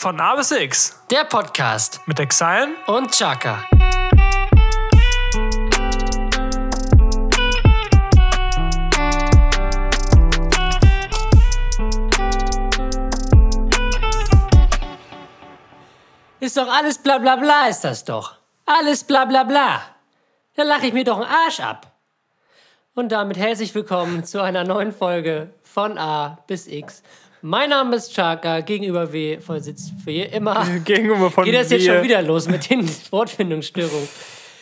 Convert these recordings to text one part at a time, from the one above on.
Von A bis X Der Podcast mit Exile und Chaka. Ist doch alles bla bla bla, ist das doch. Alles bla bla bla. Da lache ich mir doch einen Arsch ab. Und damit herzlich willkommen zu einer neuen Folge von A bis X. Mein Name ist Chaka, gegenüber W voll sitzt wie immer. gegenüber von Geht das jetzt wir. schon wieder los mit den Wortfindungsstörungen?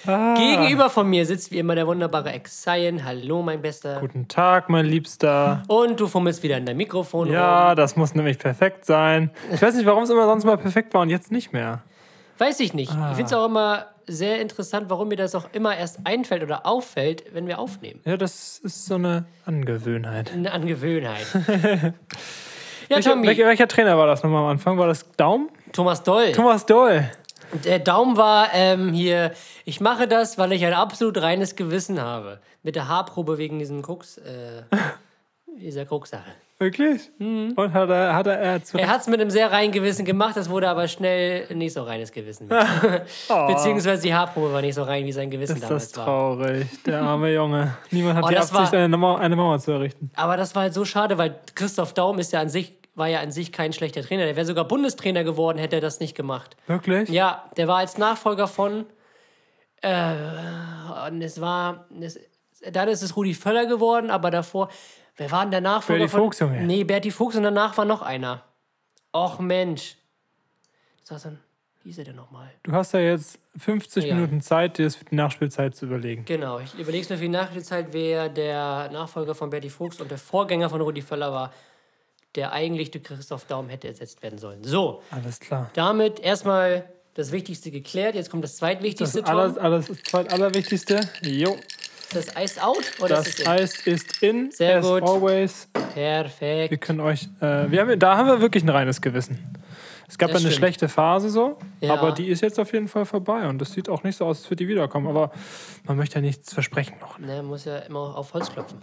Ah. Gegenüber von mir sitzt wie immer der wunderbare Exayen. Hallo, mein Bester. Guten Tag, mein Liebster. Und du fummelst wieder in dein Mikrofon Ja, rum. das muss nämlich perfekt sein. Ich weiß nicht, warum es immer sonst mal perfekt war und jetzt nicht mehr. Weiß ich nicht. Ah. Ich finde es auch immer sehr interessant, warum mir das auch immer erst einfällt oder auffällt, wenn wir aufnehmen. Ja, das ist so eine Angewöhnheit. Eine Angewöhnheit. ja, Welcher, Tommy, welcher, welcher Trainer war das nochmal am Anfang? War das Daum? Thomas Doll. Thomas Doll. Der Daumen war ähm, hier, ich mache das, weil ich ein absolut reines Gewissen habe. Mit der Haarprobe wegen diesem Krux, äh, dieser Krux-Sache. Wirklich? Und hat er, hat er, er Er hat es mit einem sehr reinen Gewissen gemacht, das wurde aber schnell nicht so reines Gewissen. Beziehungsweise die Haarprobe war nicht so rein, wie sein Gewissen ist damals das war. traurig, der arme Junge. Niemand hat Oh, die das Absicht, war- eine Mauer, eine Mauer zu errichten. Aber das war halt so schade, weil Christoph Daum ist ja an sich, war ja an sich kein schlechter Trainer. Der wäre sogar Bundestrainer geworden, hätte er das nicht gemacht. Wirklich? Ja, der war als Nachfolger von. Äh, und es war. Es, dann ist es Rudi Völler geworden, aber davor. Wer war denn der Nachfolger Berti von. Fuchs, Junge. Nee, Berti Fuchs und danach war noch einer. Och Mensch. Das so ein. Wie hieß er denn nochmal? Du hast ja jetzt 50 Ja. Minuten Zeit, dir das für die Nachspielzeit zu überlegen. Genau, ich überlege mir für die Nachspielzeit, wer der Nachfolger von Berti Fuchs und der Vorgänger von Rudi Völler war, der eigentlich durch Christoph Daum hätte ersetzt werden sollen. So, Alles klar. damit erstmal das Wichtigste geklärt. Jetzt kommt das Das, zweitwichtigste, Tom. alles, alles das zweit allerwichtigste. Jo. Das Eis out oder ist Das es in? Eis ist in. Sehr as gut. always. Perfekt. Wir können euch. Äh, wir haben, da haben wir wirklich ein reines Gewissen. Es gab Das eine stimmt. schlechte Phase so, Ja. aber die ist jetzt auf jeden Fall vorbei und das sieht auch nicht so aus, als würde die wiederkommen. Aber man möchte ja nichts versprechen noch. Ne, muss ja immer auf Holz klopfen.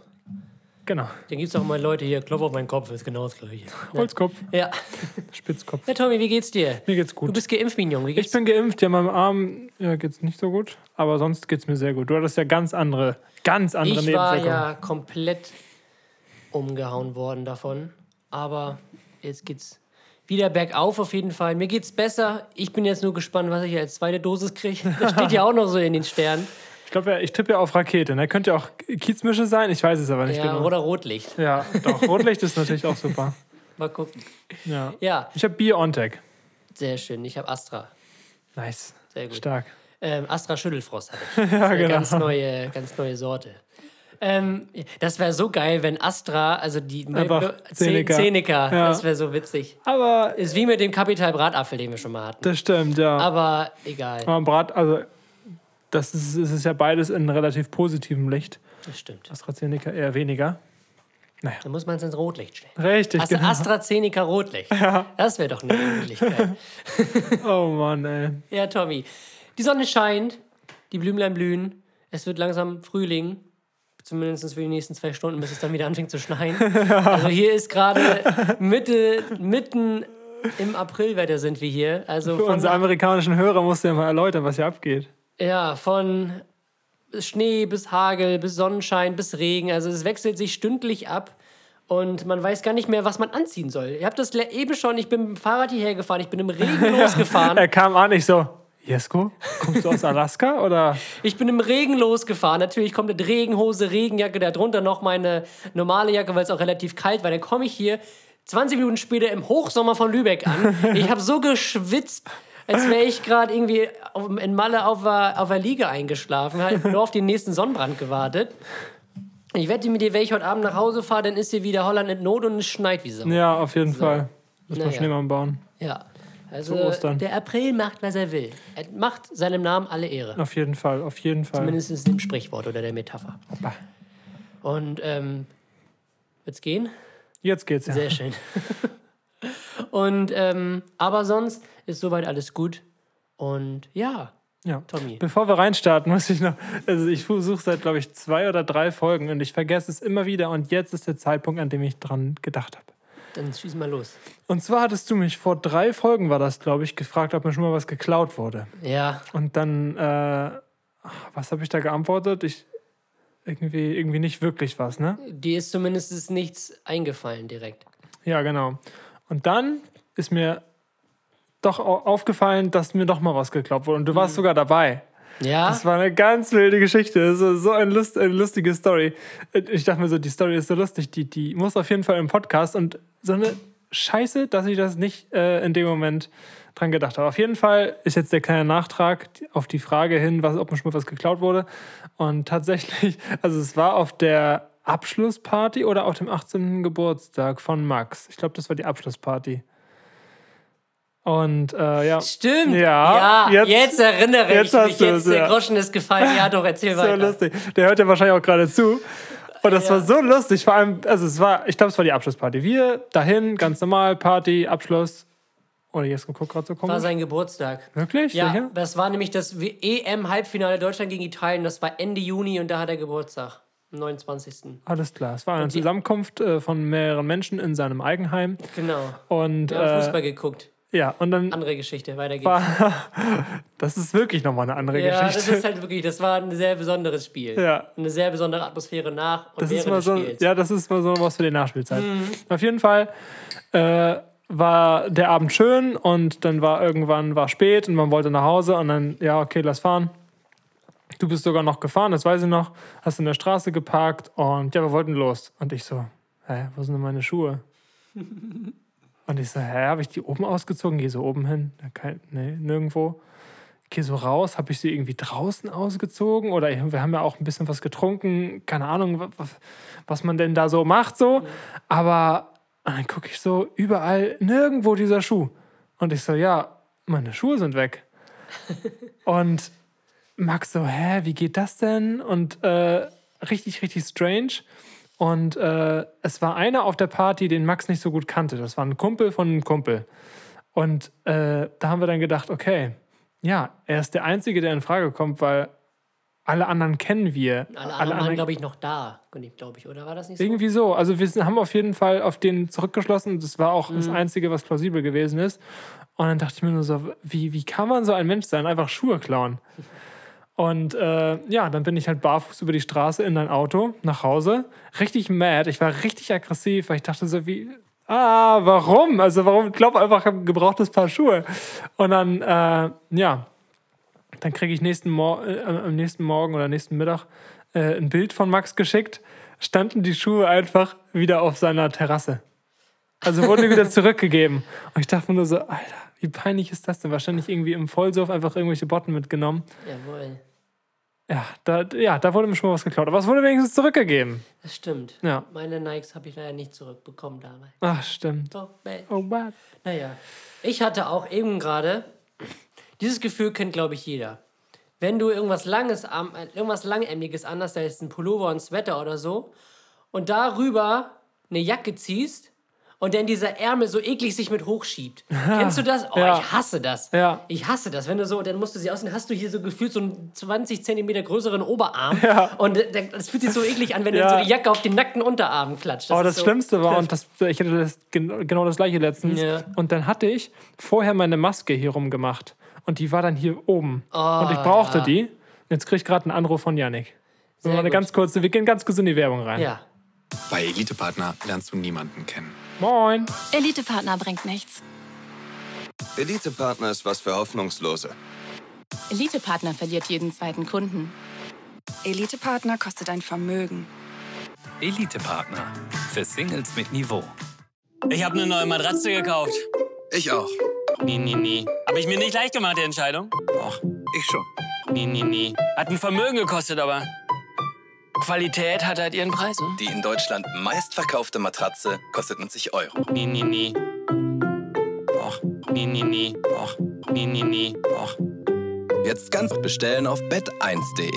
Genau. Dann gibt es auch mal Leute hier, klopf auf meinen Kopf, ist genau das gleiche. Holzkopf, Ja. Spitzkopf. ja, Tommy, wie geht's dir? Mir geht's Du gut. bist geimpft, Mignon. Wie Ich geht's? bin geimpft, ja, meinem Arm ja, geht's nicht so gut, aber sonst geht's mir sehr gut. Du hattest ja ganz andere, ganz andere Ich war ja komplett umgehauen worden davon. Aber jetzt geht's wieder bergauf auf jeden Fall. Mir geht's besser. Ich bin jetzt nur gespannt, was ich als zweite Dosis kriege. Das steht ja auch noch so in den Sternen. Ich glaube, ja, ich tippe ja auf Rakete. Ne? Könnte ja auch Kiezmische sein, ich weiß es aber nicht Ja, genau. oder Rotlicht. Ja, doch, Rotlicht ist natürlich auch super. Mal gucken. Ja. Ja, Ich habe BioNTech. sehr schön. Ich habe Astra. Nice. Sehr gut. Stark. Ähm, Astra Schüttelfrost hatte ich. Ja, genau. ganz neue, ganz neue Sorte. Ähm, das wäre so geil, wenn Astra, also die Zeneca. Zeneca, Ja. das wäre so witzig. Aber Ist wie mit dem Kapital Bratapfel, den wir schon mal hatten. das stimmt, ja. Aber egal, Aber Brat, also das ist, es ist ja beides in relativ positivem Licht. das stimmt. AstraZeneca eher weniger. Dann muss man es ins Rotlicht stellen. Richtig, Also genau. AstraZeneca Rotlicht. Das wäre doch eine Möglichkeit. Oh Mann, ey. ja, Tommy. Die Sonne scheint, die Blümlein blühen, es wird langsam Frühling. Zumindest für die nächsten zwei Stunden, bis es dann wieder anfängt zu schneien. Also hier ist gerade Mitte, mitten im Aprilwetter sind wir hier. Also Für unsere amerikanischen Hörer musst du ja mal erläutern, was hier abgeht. Ja, von Schnee bis Hagel, bis Sonnenschein, bis Regen. Also es wechselt sich stündlich ab. Und man weiß gar nicht mehr, was man anziehen soll. Ihr habt das eben schon, ich bin mit dem Fahrrad hierher gefahren, ich bin im Regen losgefahren. Er kam an, ich so, Jesko, kommst du aus Alaska oder? Ich bin im Regen losgefahren. Natürlich kommt eine Regenhose, Regenjacke, darunter noch meine normale Jacke, weil es auch relativ kalt war. Dann komme ich hier 20 Minuten später im Hochsommer von Lübeck an. Ich habe so geschwitzt, als wäre ich gerade irgendwie in Malle auf der, auf der Liege eingeschlafen, halt nur auf den nächsten Sonnenbrand gewartet. Ich wette mit dir, wenn ich heute Abend nach Hause fahre, dann ist hier wieder Holland in Not und es schneit wie Sau. Ja, auf jeden Fall. Muss man Naja. Schneemann bauen. Ja. Also Zu Ostern. der April macht, was er will. Er macht seinem Namen alle Ehre. Auf jeden Fall, auf jeden Fall. Mindestens dem Sprichwort oder der Metapher. Hoppa. Und ähm, wird's gehen? Jetzt geht's ja. Sehr schön. Und ähm, aber sonst ist soweit alles gut. Und ja, ja. Tommy. Bevor wir reinstarten, muss ich noch. Also, ich versuche seit, glaube ich, zwei oder drei Folgen und ich vergesse es immer wieder. Und jetzt ist der Zeitpunkt, an dem ich dran gedacht habe. Dann schieß mal los. Und zwar hattest du mich vor drei Folgen, war das, glaube ich, gefragt, ob mir schon mal was geklaut wurde. Ja. Und dann, äh, was habe ich da geantwortet? Ich, irgendwie, irgendwie nicht wirklich was, ne? Dir ist zumindest nichts eingefallen direkt. Ja, genau. Und dann ist mir doch au- aufgefallen, dass mir doch mal was geklaut wurde. Und du warst sogar dabei. Ja. Das war eine ganz wilde Geschichte. Das ist so ein Lust, eine lustige Story. Ich dachte mir so, die Story ist so lustig. Die, die muss auf jeden Fall im Podcast. Und so eine Scheiße, dass ich das nicht äh, in dem Moment dran gedacht habe. Auf jeden Fall ist jetzt der kleine Nachtrag auf die Frage hin, was, ob mir schon mal was geklaut wurde. Und tatsächlich, also es war auf der Abschlussparty oder auf dem 18. Geburtstag von Max. Ich glaube, das war die Abschlussparty. Und äh, ja. Stimmt. Ja, Ja, jetzt, jetzt- erinnere jetzt ich mich. Jetzt es, der ja. Groschen ist gefallen. Ja, doch, erzähl so weiter. lustig. Der hört ja wahrscheinlich auch gerade zu. Und das Ja. war so lustig. Vor allem, also es war, ich glaube, es war die Abschlussparty. Wir dahin, ganz normal, Party, Abschluss. Oder jetzt guck gerade so War komisch. sein Geburtstag. Wirklich? Ja, Sicher? das war nämlich das EM-Halbfinale Deutschland gegen Italien. Das war Ende Juni und da hat er Geburtstag. Am 29. Alles klar. Es war eine Zusammenkunft äh, von mehreren Menschen in seinem Eigenheim. Genau. Und Wir haben äh, Fußball geguckt. ja, und dann Andere Geschichte. Weiter geht's. war. das ist wirklich nochmal eine andere ja, das Geschichte. ist halt wirklich, das war ein sehr besonderes Spiel. Ja. Eine sehr besondere Atmosphäre nach und Das ist während mal des so, Spiels. ja, das ist mal so was für die Nachspielzeit. Mhm. Auf jeden Fall äh, war der Abend schön und dann war irgendwann war spät und man wollte nach Hause und dann ja okay, lass fahren. Du bist sogar noch gefahren, das weiß ich noch. Hast in der Straße geparkt und ja, wir wollten los. Und ich so, hä, wo sind denn meine Schuhe? und ich so, hä, habe ich die oben ausgezogen? Geh so oben hin. Ja, Kein, nee, nirgendwo. Geh so raus, habe ich sie irgendwie draußen ausgezogen oder wir haben ja auch ein bisschen was getrunken, keine Ahnung, wa- wa- was man denn da so macht so. Aber dann gucke ich so, überall, nirgendwo dieser Schuh. Und ich so, ja, meine Schuhe sind weg. Und Max so, hä, wie geht das denn? Und äh, richtig, richtig strange. Und äh, es war einer auf der Party, den Max nicht so gut kannte. Das war ein Kumpel von einem Kumpel. Und äh, da haben wir dann gedacht, okay, ja, er ist der Einzige, der in Frage kommt, weil alle anderen kennen wir. Alle anderen waren, glaube ich, noch da, glaube ich, oder war das nicht so? Irgendwie so. Also wir haben auf jeden Fall auf den zurückgeschlossen. Das war auch Mhm. das Einzige, was plausibel gewesen ist. Und dann dachte ich mir nur so, wie, wie kann man so ein Mensch sein? Einfach Schuhe klauen. Und äh, ja, dann bin ich halt barfuß über die Straße in ein Auto nach Hause. Richtig mad. Ich war richtig aggressiv, weil ich dachte so, wie, ah, warum? Also warum? Ich glaube einfach, ich habe ein gebrauchtes Paar Schuhe. Und dann, äh, ja, dann kriege ich nächsten Mor äh, am nächsten Morgen oder nächsten Mittag äh, ein Bild von Max geschickt. Standen die Schuhe einfach wieder auf seiner Terrasse. Also wurden die wieder zurückgegeben. Und ich dachte mir nur so, Alter, wie peinlich ist das denn? Wahrscheinlich irgendwie im Vollsuff einfach irgendwelche Botten mitgenommen. Jawohl, Ja, da, ja, da wurde mir schon mal was geklaut. Aber es wurde wenigstens zurückgegeben. das stimmt. Ja. Meine Nikes habe ich leider nicht zurückbekommen damals. Ach, stimmt. Doch, bäh. Oh, what? Naja, ich hatte auch eben gerade, dieses Gefühl kennt, glaube ich, jeder. Wenn du irgendwas Langes, äh, irgendwas Langärmliches da ist ein Pullover und ein Sweater oder so, und darüber eine Jacke ziehst und dann dieser Ärmel so eklig sich mit hochschiebt. Kennst du das? Oh, Ja. ich hasse das. Ja. Ich hasse das. Wenn du so, dann musst du sie aussehen, hast du hier so gefühlt so einen 20 Zentimeter größeren Oberarm. Ja. Und das fühlt sich so eklig an, wenn Ja. dann so die Jacke auf den nackten Unterarm klatscht. Aber ist das so- Schlimmste war, und das, ich hatte das, gen- genau das gleiche letztens, Ja. und dann hatte ich vorher meine Maske hier rumgemacht. Und die war dann hier oben. und ich Oh, brauchte ja. die. Jetzt kriege ich gerade einen Anruf von Yannick. So Sehr mal eine gut. ganz kurze, wir gehen ganz kurz in die Werbung rein. Ja. Bei Elite-Partner lernst du niemanden kennen. Moin. Elite-Partner bringt nichts. Elite-Partner ist was für Hoffnungslose. Elite-Partner verliert jeden zweiten Kunden. Elite-Partner kostet ein Vermögen. Elite-Partner. Für Singles mit Niveau. Ich habe eine neue Matratze gekauft. Ich auch. Nee, nee, nee. Habe ich mir nicht leicht gemacht, die Entscheidung? Ach, ich schon. Nee, nee, nee. Hat ein Vermögen gekostet, aber Qualität hat halt ihren Preis. Hm? Die in Deutschland meistverkaufte Matratze kostet 90 Euro. Nee, nee, nee. Ach, Nee, nee, nee. ach, Nee, nee, nee. ach. Jetzt ganz bestellen auf bet1.de.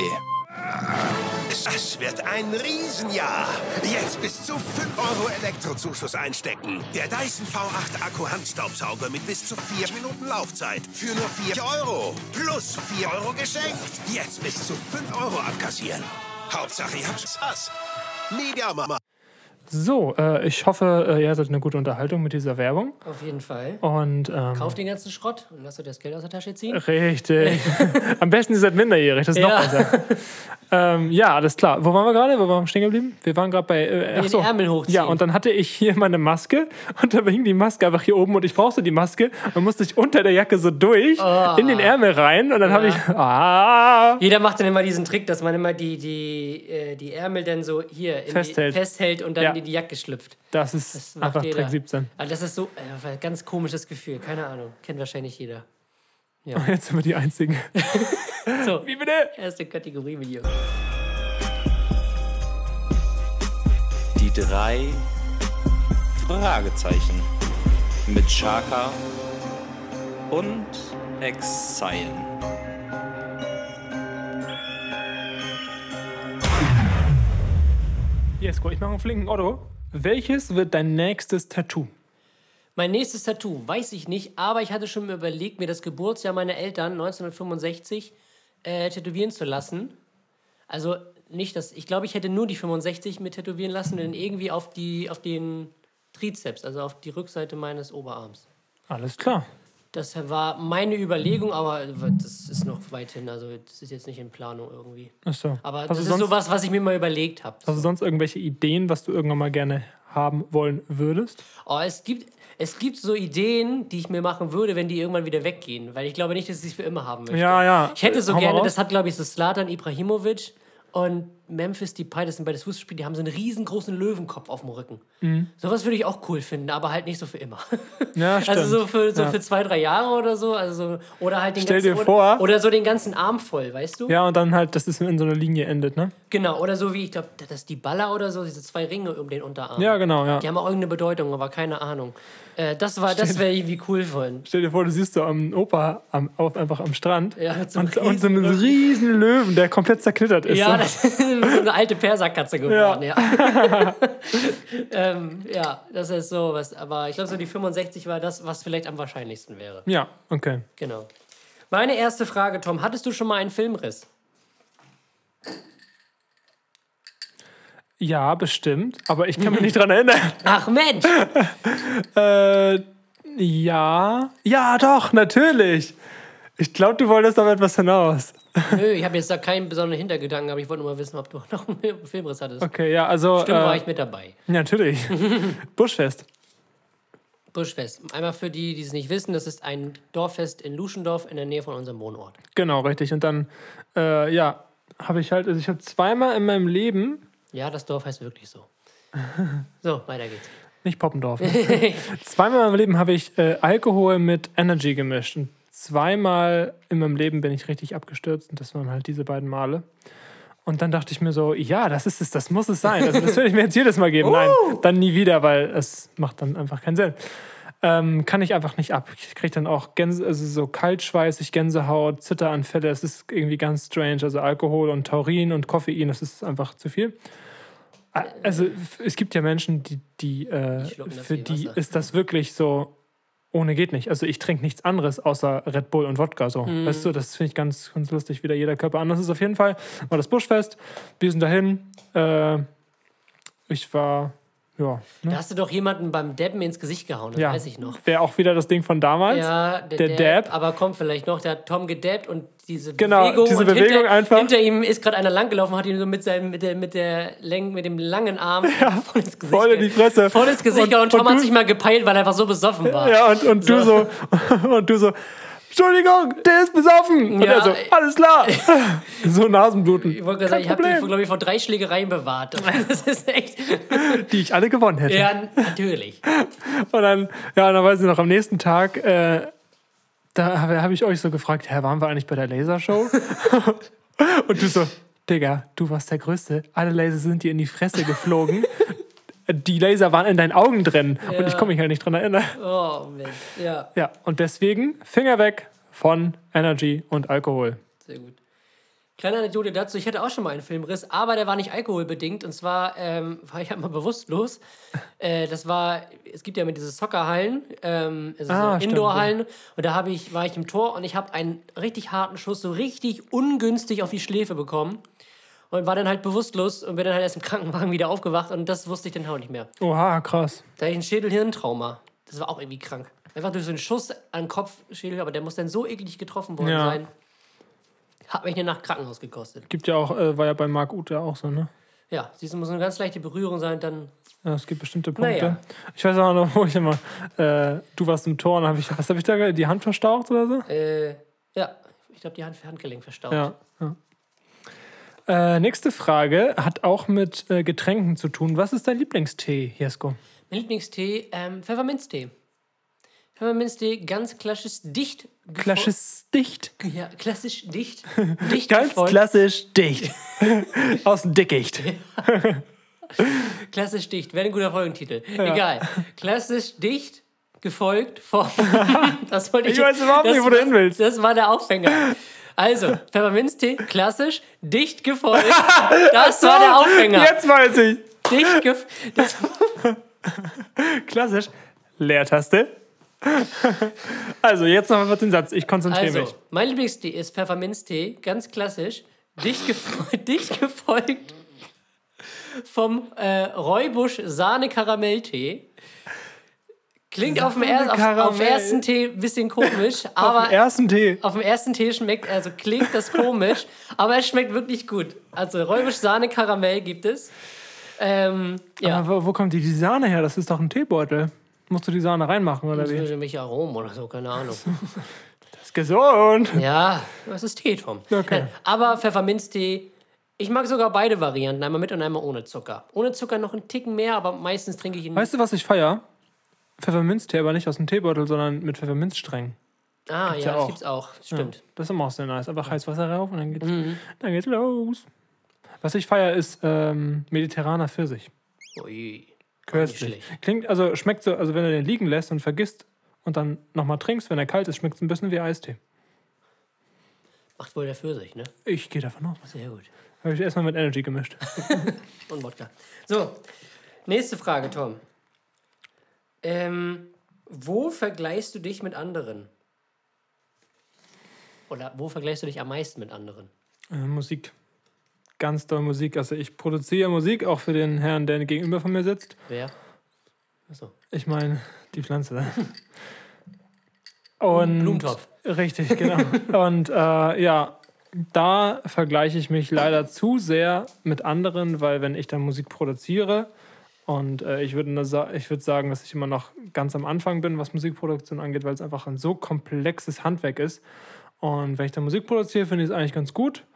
Das wird ein Riesenjahr. Jetzt bis zu 5 Euro Elektrozuschuss einstecken. Der Dyson V8 Akku Handstaubsauger mit bis zu 4 Minuten Laufzeit. Für nur 4 Euro. Plus 4 Euro geschenkt. Jetzt bis zu 5 Euro abkassieren. Hauptsache, ihr habt's was. Media Mama. So, äh, ich hoffe, äh, ihr hattet eine gute Unterhaltung mit dieser Werbung. Auf jeden Fall. Und ähm, Kauf den ganzen Schrott und lass dir das Geld aus der Tasche ziehen. richtig. Am besten ihr seid minderjährig, das ist noch Ja. besser. ähm, ja, alles klar. Wo waren wir gerade? Wo waren wir stehen geblieben? Wir waren gerade bei. Äh, ach den so. Ärmel hochziehen. Ja, und dann hatte ich hier meine Maske und da hing die Maske einfach hier oben und ich brauchte die Maske und musste ich unter der Jacke so durch Oh. in den Ärmel rein und dann habe ich. Ah, Jeder macht dann immer diesen Trick, dass man immer die, die, äh, die Ärmel dann so hier Festhält. Die, festhält und dann Ja. in die Jacke schlüpft. das ist Das einfach jeder. Trick 17. Also das ist so äh, ein ganz komisches Gefühl. Keine Ahnung. Kennt wahrscheinlich jeder. Jetzt sind wir die Einzigen. So, Wie bitte? erste Kategorie Video. Die drei Fragezeichen mit Shaka und Exile. Jesko, ich mache einen flinken Otto. Welches wird dein nächstes Tattoo? Mein nächstes Tattoo, weiß ich nicht, aber ich hatte schon überlegt, mir das Geburtsjahr meiner Eltern 1965 äh, tätowieren zu lassen. Also nicht, dass ich glaube, ich hätte nur die 65 mir tätowieren lassen, denn irgendwie auf die auf den Trizeps, also auf die Rückseite meines Oberarms. Alles klar. Das war meine Überlegung, aber das ist noch weit hin. Also das ist jetzt nicht in Planung irgendwie. Achso. Aber hast, das ist sowas, was ich mir mal überlegt habe. hast du sonst irgendwelche Ideen, was du irgendwann mal gerne haben wollen würdest? Oh, es gibt, es gibt so Ideen, die ich mir machen würde, wenn die irgendwann wieder weggehen. Weil ich glaube nicht, dass ich es für immer haben möchte. Ja, ja. Ich hätte so Hau mal gerne, das hat, glaube ich, so Slatan Ibrahimovic und Memphis Depay, das sind beides Fußballspieler, die haben so einen riesengroßen Löwenkopf auf dem Rücken. Sowas würde ich auch cool finden, aber halt nicht so für immer. Mhm. Ja, Also stimmt. so für, so Ja. für zwei, drei Jahre oder so. Also so oder halt den Stell ganzen, dir oder, vor- Oder so den ganzen Arm voll, weißt du? Ja, und dann halt, dass es in so einer Linie endet, ne? Genau, oder so wie, ich glaube, das ist die Baller oder so, diese zwei Ringe um den Unterarm. Ja, genau, ja. Die haben auch irgendeine Bedeutung, aber keine Ahnung. Äh, das war, das wäre irgendwie cool von. Stell dir vor, du siehst so am Opa am, auf, einfach am Strand Ja, so und, und so einen riesen- Löwen, der komplett zerknittert ist. Ja, so. das ist so eine alte Perserkatze geworden, ja. ähm, ja, das ist so was. Aber ich glaube, so die 65 war das, was vielleicht am wahrscheinlichsten wäre. ja, okay. Genau. Meine erste Frage, Tom. Hattest du schon mal einen Filmriss? Ja, bestimmt. Aber ich kann mich nicht dran erinnern. Ach Mensch! Äh, ja. Ja, doch, natürlich. Ich glaube, du wolltest auf etwas hinaus. Nö, ich habe jetzt da keinen besonderen Hintergedanken, aber ich wollte nur mal wissen, ob du noch einen Filmriss hattest. Okay, ja, also. Stimmt, war äh, ich mit dabei. Natürlich. Buschfest. Buschfest. Einmal für die, die es nicht wissen, das ist ein Dorffest in Luschendorf in der Nähe von unserem Wohnort. Genau, richtig. Und dann, äh, ja, habe ich halt, also ich habe zweimal in meinem Leben, Ja, das Dorf heißt wirklich so. So, weiter geht's. nicht Poppendorf, ne? zweimal in meinem Leben habe ich äh, Alkohol mit Energy gemischt. Und zweimal in meinem Leben bin ich richtig abgestürzt. Und das waren halt diese beiden Male. Und dann dachte ich mir so, ja, das ist es, das muss es sein. Also das würde ich mir jetzt jedes Mal geben. Nein, dann nie wieder, weil es macht dann einfach keinen Sinn. Ähm, kann ich einfach nicht ab. Ich kriege dann auch Gänse, also so kaltschweißig, Gänsehaut, Zitteranfälle. Es ist irgendwie ganz strange. Also Alkohol und Taurin und Koffein, das ist einfach zu viel. A- Also es gibt ja Menschen, die, die, äh, für die Wasser. ist das wirklich so ohne geht nicht. Also ich trinke nichts anderes außer Red Bull und Wodka. So. Mhm. Weißt du, das finde ich ganz, ganz lustig, wie da jeder Körper anders ist. Auf jeden Fall war das Buschfest. Wir sind dahin. Äh, ich war, ja. Da Ne? hast du doch jemanden beim Dabben ins Gesicht gehauen, das ja. weiß ich noch. Wäre auch wieder das Ding von damals. Ja, Der Dab, Dab. Aber kommt vielleicht noch, der hat Tom gedabbt und diese Genau, Bewegung. diese Bewegung hinter, einfach. Hinter ihm ist gerade einer langgelaufen, hat ihn so mit, seinem, mit, der, mit, der Läng, mit dem langen Arm voll ins Gesicht voll in die Fresse. Voll ins Gesicht Und- gehauen und Tom und hat du- sich mal gepeilt, weil er einfach so besoffen war. Ja, und, und du so, und du so, Entschuldigung, der ist besoffen. Und Ja, er so, alles klar. so Nasenbluten. Ich wollte gerade sagen, Kein ich habe Problem. den, glaube ich, vor drei Schlägereien bewahrt. Das ist echt. die ich alle gewonnen hätte. Ja, natürlich. Und dann, ja, und dann weiß ich noch, am nächsten Tag, äh, da habe hab ich euch so gefragt, Hä, waren wir eigentlich bei der Lasershow? und du so, Digga, du warst der Größte. Alle Laser sind dir in die Fresse geflogen. Die Laser waren in deinen Augen drin. Und ich komme mich halt nicht dran erinnern. Oh, Mensch. Ja, Ja, und deswegen Finger weg von Energy und Alkohol. sehr gut. Kleine Anekdote dazu, ich hatte auch schon mal einen Filmriss, aber der war nicht alkoholbedingt. Und zwar ähm, war ich einmal bewusstlos. Äh, das war, es gibt ja mit diese Soccerhallen, ähm, also Ah, so Indoorhallen. Und da ich, war ich im Tor und ich habe einen richtig harten Schuss, so richtig ungünstig auf die Schläfe bekommen. Und war dann halt bewusstlos und bin dann halt erst im Krankenwagen wieder aufgewacht und das wusste ich dann auch nicht mehr. Oha, krass. Da hatte ich ein Schädelhirntrauma. Das war auch irgendwie krank. Einfach durch so einen Schuss an den Kopfschädel, aber der muss dann so eklig getroffen worden Ja. sein. Hat mich eine Nacht Krankenhaus gekostet. Gibt ja auch, äh, war ja bei Marc Ute auch so, ne? Ja, siehst du, muss eine ganz leichte Berührung sein, dann. Ja, es gibt bestimmte Punkte. Naja. Ich weiß auch noch, wo ich immer, äh, du warst im Tor und hab ich, was habe ich da, die Hand verstaucht oder so? Äh, ja, ich glaube, die Hand Handgelenk verstaucht. Ja. ja. Äh, nächste Frage hat auch mit äh, Getränken zu tun. Was ist dein Lieblingstee, Jesko? Mein Lieblingstee, ähm, Pfefferminztee. Pfefferminztee, ganz klassisch dicht. Klassisch dicht. Ja, klassisch dicht. Dicht Ganz gefolgt- klassisch dicht. Aus dem Dickicht. Klassisch dicht, wäre ein guter Folgentitel. Egal. Klassisch dicht, gefolgt vom. das wollte ich Ich weiß überhaupt nicht, wo du hin willst. Das war der Aufhänger. Also, Pfefferminztee, klassisch, dicht gefolgt. Das war der Aufhänger. Jetzt weiß ich. Dicht gef das, Klassisch. Leertaste. Also, jetzt noch mal den Satz. Ich konzentriere mich. Also, mein Lieblingstee ist Pfefferminztee, ganz klassisch, dicht, gefol dicht gefolgt vom äh, Räubusch Sahne-Karamelltee. Klingt auf dem, er auf, auf Karamell. ersten Tee ein bisschen komisch, Auf aber dem ersten Tee. auf dem ersten Tee schmeckt, also klingt das komisch, aber es schmeckt wirklich gut. Also Räubusch Sahne-Karamell gibt es. Ähm, ja, Aber wo, wo kommt die, die Sahne her? Das ist doch ein Teebeutel. Musst du die Sahne reinmachen, oder das wie? ist nämlich Arom oder so, keine Ahnung. ist gesund. Ja, das ist Tee, Tom. Okay. Aber Pfefferminztee, ich mag sogar beide Varianten, einmal mit und einmal ohne Zucker. Ohne Zucker noch einen Ticken mehr, aber meistens trinke ich ihn. Weißt du, was ich feier? Pfefferminztee, aber nicht aus dem Teebeutel, sondern mit Pfefferminzsträngen. ah, ja, ja das auch. gibt's auch. Stimmt. Das ist immer auch sehr nice. Einfach heiß Wasser rauf und dann geht's, Mhm. dann geht's los. Was ich feier, ist ähm, mediterraner Pfirsich. Ui. Köstlich. Klingt, also schmeckt so, also wenn du den liegen lässt und vergisst und dann nochmal trinkst, wenn er kalt ist, schmeckt es ein bisschen wie Eistee. Macht wohl der Pfirsich, ne? Ich gehe davon aus. Sehr gut. Habe ich erstmal mit Energy gemischt. Und Wodka. So, nächste Frage, Tom. Ähm, wo vergleichst du dich mit anderen? Oder wo vergleichst du dich am meisten mit anderen? Äh, Musik. Ganz toll Musik. Also ich produziere Musik auch für den Herrn, der gegenüber von mir sitzt. Wer? Achso. Ich meine, die Pflanze da. Und Blumentopf. Richtig, genau. Und äh, ja, da vergleiche ich mich leider zu sehr mit anderen, weil wenn ich dann Musik produziere und äh, ich würde ich würde sagen, dass ich immer noch ganz am Anfang bin, was Musikproduktion angeht, weil es einfach ein so komplexes Handwerk ist. Und wenn ich dann Musik produziere, finde ich es eigentlich ganz gut.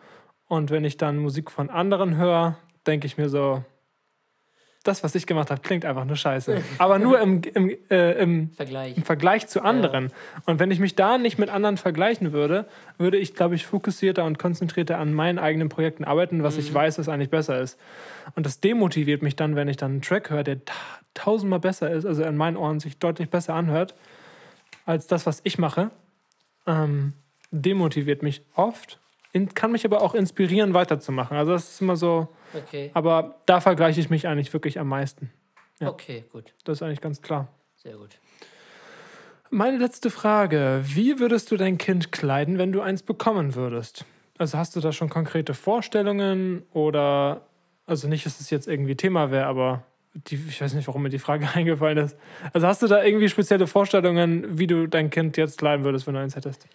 Und wenn ich dann Musik von anderen höre, denke ich mir so, das, was ich gemacht habe, klingt einfach nur scheiße. Aber nur im, im, äh, im Vergleich. im Vergleich zu anderen. Und wenn ich mich da nicht mit anderen vergleichen würde, würde ich, glaube ich, fokussierter und konzentrierter an meinen eigenen Projekten arbeiten, was ich weiß, was eigentlich besser ist. Und das demotiviert mich dann, wenn ich dann einen Track höre, der ta tausendmal besser ist, also in meinen Ohren sich deutlich besser anhört, als das, was ich mache. Ähm, demotiviert mich oft, kann mich aber auch inspirieren, weiterzumachen. Also das ist immer so, Okay. aber da vergleiche ich mich eigentlich wirklich am meisten. Ja. Okay, gut. Das ist eigentlich ganz klar. Sehr gut. Meine letzte Frage. Wie würdest du dein Kind kleiden, wenn du eins bekommen würdest? Also hast du da schon konkrete Vorstellungen oder, also nicht, dass es jetzt irgendwie Thema wäre, aber die, ich weiß nicht, warum mir die Frage eingefallen ist. Also hast du da irgendwie spezielle Vorstellungen, wie du dein Kind jetzt kleiden würdest, wenn du eins hättest?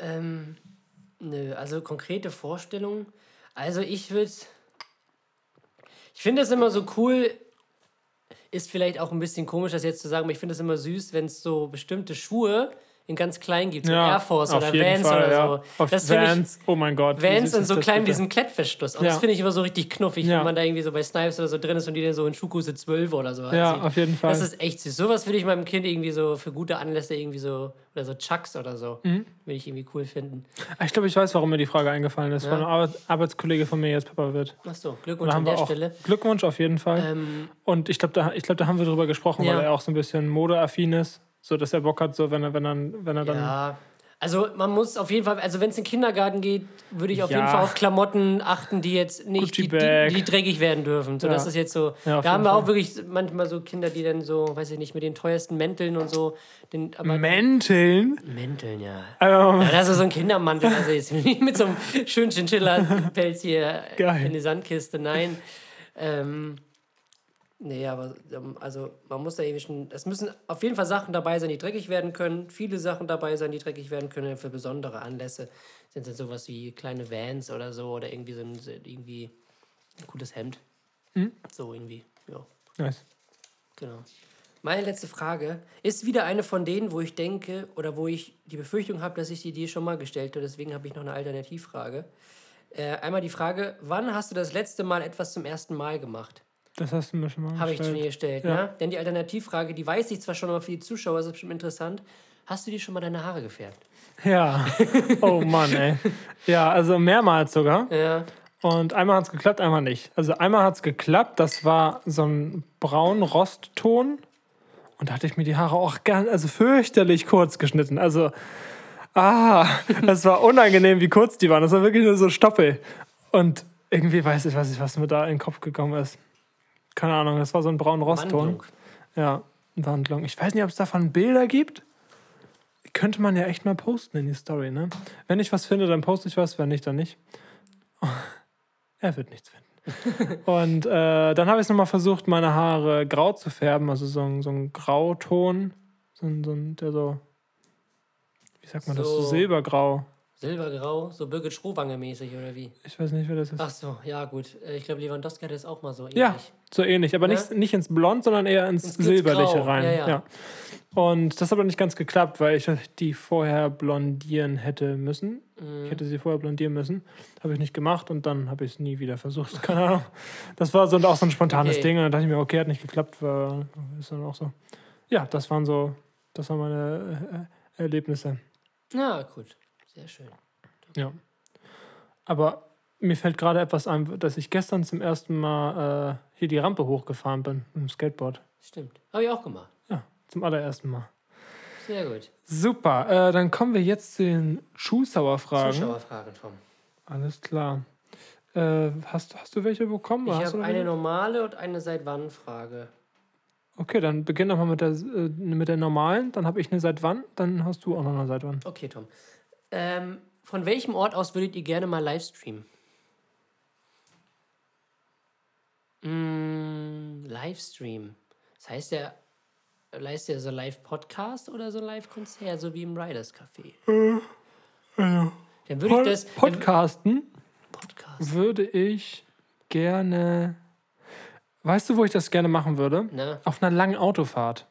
Ähm, nö, also konkrete Vorstellungen. Also ich würde. Ich finde es immer so cool, ist vielleicht auch ein bisschen komisch, das jetzt zu sagen, aber ich finde es immer süß, wenn es so bestimmte Schuhe in ganz klein gibt, so Air Force oder Vans Fall, oder ja. so. Auf das finde ich, Vans, oh mein Gott. Vans und so klein mit diesem Klettverschluss. Und Ja. das finde ich immer so richtig knuffig, Ja. wenn man da irgendwie so bei Snipes oder so drin ist und die dann so in Schuhgröße 12 oder so Ja, anzieht. auf jeden Fall. Das ist echt süß. Sowas würde ich meinem Kind irgendwie so für gute Anlässe irgendwie so, oder so Chucks oder so, Mhm. würde ich irgendwie cool finden. Ah, Ich glaube, ich weiß, warum mir die Frage eingefallen ist, Ja. weil ein Arbeit Arbeitskollege von mir jetzt Papa wird. Achso, Und Glückwunsch an der Stelle. Glückwunsch auf jeden Fall. Ähm, Und ich glaube, da, ich glaub, da haben wir drüber gesprochen, Ja. weil er auch so ein bisschen modeaffin ist, so dass er Bock hat, so wenn er, wenn er, wenn er dann. ja, Also man muss auf jeden Fall, also wenn es in den Kindergarten geht, würde ich auf Ja. jeden Fall auf Klamotten achten, die jetzt nicht, die, die, die dreckig werden dürfen. So, Ja. das ist jetzt so. Ja, da haben wir auch wirklich manchmal so Kinder, die dann so, weiß ich nicht, mit den teuersten Mänteln und so. Den, Mänteln? Mänteln, ja. Ähm, Ja, das ist so ein Kindermantel, also jetzt nicht mit so einem schönen Chinchilla-Pelz hier Geil. in die Sandkiste, nein. Ähm, nee, aber ähm, also man muss da irgendwie schon, es müssen auf jeden Fall Sachen dabei sein, die dreckig werden können, viele Sachen dabei sein, die dreckig werden können für besondere Anlässe. Sind dann sowas wie kleine Vans oder so oder irgendwie so ein, irgendwie ein cooles Hemd. Hm? So irgendwie, ja. nice. Genau. Meine letzte Frage ist wieder eine von denen, wo ich denke oder wo ich die Befürchtung habe, dass ich die dir schon mal gestellt habe. Deswegen habe ich noch eine Alternativfrage. Äh, einmal die Frage, wann hast du das letzte Mal etwas zum ersten Mal gemacht? Das hast du mir schon mal Habe ich schon gestellt. gestellt, Ja. ne? Denn die Alternativfrage, die weiß ich zwar schon, aber für die Zuschauer ist es bestimmt interessant. Hast du dir schon mal deine Haare gefärbt? Ja. Oh Mann, ey. Ja, also mehrmals sogar. Ja. Und einmal hat es geklappt, einmal nicht. Also einmal hat es geklappt, das war so ein braun Rostton. Und da hatte ich mir die Haare auch ganz, also fürchterlich kurz geschnitten. Also, ah, das war unangenehm, wie kurz die waren. Das war wirklich nur so Stoppel. Und irgendwie weiß ich, weiß ich, was mir da in den Kopf gekommen ist. Keine Ahnung, das war so ein braun Rostton. Ja, Wandlung. Ich weiß nicht, ob es davon Bilder gibt. Könnte man ja echt mal posten in die Story, ne? Wenn ich was finde, dann poste ich was, wenn nicht, dann nicht. Er wird nichts finden. Und äh, dann habe ich es nochmal versucht, meine Haare grau zu färben, also so ein, so ein Grauton, so ein, so ein, der so, wie sagt man das, so So. silbergrau. Silbergrau, so Birgit Schrowange mäßig oder wie? Ich weiß nicht, wer das ist. Ach so, ja gut. Ich glaube, Lewandowski hat das auch mal so ähnlich. Ja, so ähnlich, aber Ne? nicht, nicht ins Blond, sondern eher ins, Ins Silberliche rein. ja, ja. Und das hat aber nicht ganz geklappt, weil ich die vorher blondieren hätte müssen. Mhm. Ich hätte sie vorher blondieren müssen. Habe ich nicht gemacht und dann habe ich es nie wieder versucht. Keine Ahnung. Das war so, auch so ein spontanes Okay. Ding und dann dachte ich mir, okay, hat nicht geklappt, war, ist dann auch so. Ja, das waren so, das waren meine äh, Erlebnisse. Na gut, sehr schön. Ja. Aber mir fällt gerade etwas ein, dass ich gestern zum ersten Mal äh, hier die Rampe hochgefahren bin mit dem Skateboard. Stimmt. Habe ich auch gemacht. Ja, zum allerersten Mal. Sehr gut. Super, äh, dann kommen wir jetzt zu den Zuschauerfragen. Zuschauerfragen, Tom. Alles klar. Äh, hast, hast du welche bekommen? Ich habe welche? eine normale und eine seit wann Frage. Okay, dann beginn doch mal mit der, äh, mit der normalen. Dann habe ich eine seit wann. Dann hast du auch noch eine seit wann. Okay, Tom. Ähm, von welchem Ort aus würdet ihr gerne mal livestreamen? Mm, Livestream. Das heißt ja, heißt ja so Live-Podcast oder so Live-Konzert, so wie im Riders Café. Dann würde ich das. Podcasten Podcast. würde ich gerne. Weißt du, wo ich das gerne machen würde? Na? Auf einer langen Autofahrt.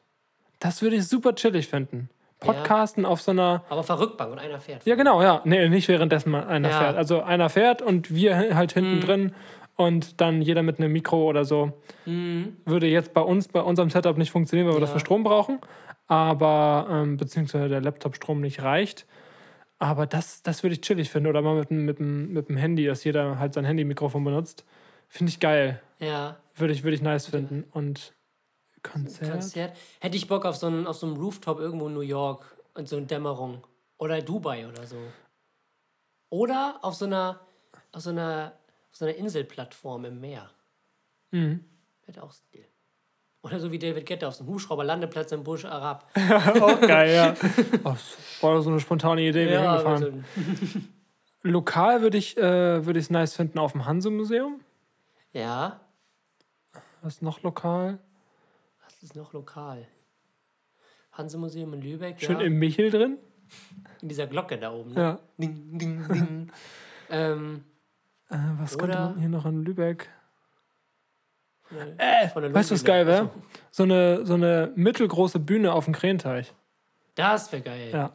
Das würde ich super chillig finden. Podcasten auf so einer. Aber auf der Rückbank und einer fährt. Ja, genau, ja. Nee, nicht währenddessen einer Ja. fährt. Also einer fährt und wir halt hinten drin und dann jeder mit einem Mikro oder so. Würde jetzt bei uns, bei unserem Setup nicht funktionieren, weil wir Ja. dafür Strom brauchen. Aber, ähm, beziehungsweise der Laptop-Strom nicht reicht. Aber das, das würde ich chillig finden. Oder mal mit, dem- mit, mit dem Handy, dass jeder halt sein Handy-Mikrofon benutzt. Finde ich geil. Ja. Würde ich, würde ich nice finden. Und Konzert? Konzert. Hätte ich Bock auf so einen, auf so einem Rooftop irgendwo in New York und so eine Dämmerung. Oder Dubai oder so. Oder auf so einer, auf so einer, auf so einer Inselplattform im Meer. Mhm. Wäre auch Stil. Oder so wie David Guetta auf so einem Hubschrauber-Landeplatz im Busch Arab. Auch geil, ja. Oh, das war so eine spontane Idee, wir Ja, hingefahren. Lokal würde ich äh, es nice finden auf dem Hanse-Museum. ja, Was ist noch lokal? Was ist noch lokal? Hanse-Museum in Lübeck. Schön ja. im Michel drin. in dieser Glocke da oben. Ne? Ja. Ding, ding, ding. ähm, Äh, was könnte Oder- man hier noch in Lübeck? äh, von der Weißt du, was geil wäre? Achso. So eine, so eine mittelgroße Bühne auf dem Krähenteich. Das wäre geil. Ja.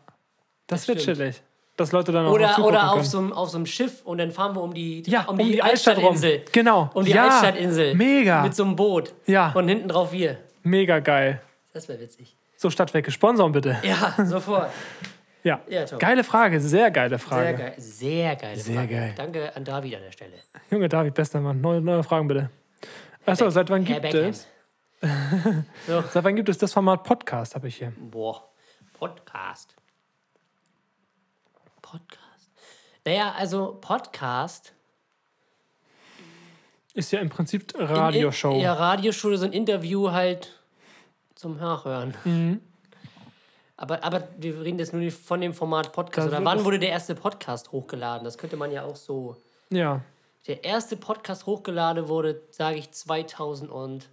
Das, Das wird stimmt. chillig. Dass Leute dann auch Oder, oder auf, können. so einem, auf so einem Schiff und dann fahren wir um die, Ja, um die, Altstadt rum. Altstadtinsel. Genau. Um die Ja, Altstadtinsel. mega. Mit so einem Boot. Ja. Und hinten drauf wir. Mega geil. Das wäre witzig. So Stadtwerke, sponsern bitte. Ja, sofort. Ja. Ja, Tom. Geile Frage, sehr geile Frage. Sehr geil. Sehr geile Sehr Frage. geil. Danke an David an der Stelle. Junge David, bester Mann. Neue, neue Fragen bitte. Achso, seit wann Herr gibt Beckham. es? Seit wann gibt es das Format Podcast, habe ich hier. Boah. Podcast. Naja, also Podcast. Ist ja im Prinzip in- Radioshow. Ja, Radioshow, so ein Interview halt zum Nachhören. Mhm. Aber, aber wir reden jetzt nur nicht von dem Format Podcast. Das Oder wann wurde der erste Podcast hochgeladen? Das könnte man ja auch so. ja. Der erste Podcast hochgeladen wurde, sage ich, 2000 und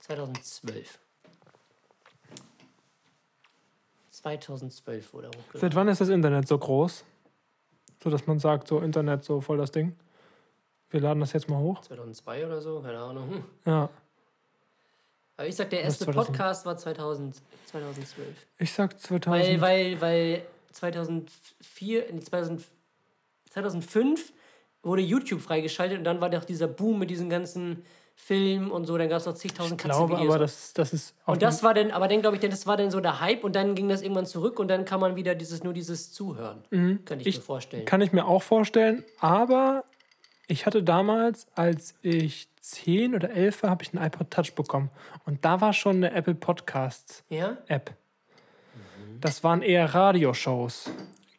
2012. 2012 wurde er hochgeladen. Seit wann ist das Internet so groß? So dass man sagt, so Internet, so voll das Ding. Wir laden das jetzt mal hoch. 2002 oder so, keine Ahnung. Hm. Ja. Aber ich sag, der erste 2000. Podcast war 2000, 2012. Ich sag 2000. Weil, weil, weil 2004, nee, 2000, 2005 wurde YouTube freigeschaltet und dann war doch dieser Boom mit diesen ganzen Filmen und so, dann gab es noch zigtausend ich glaube Katzenvideos. aber, das, das ist auch und das war dann, aber dann glaube ich, das war dann so der Hype und dann ging das irgendwann zurück und dann kann man wieder dieses, nur dieses Zuhören. Könnte ich, Ich- mir vorstellen. Kann ich mir auch vorstellen, aber ich hatte damals, als ich 10 oder 11 war, habe ich einen iPod Touch bekommen. Und da war schon eine Apple Podcasts ja? App. Das waren eher Radioshows,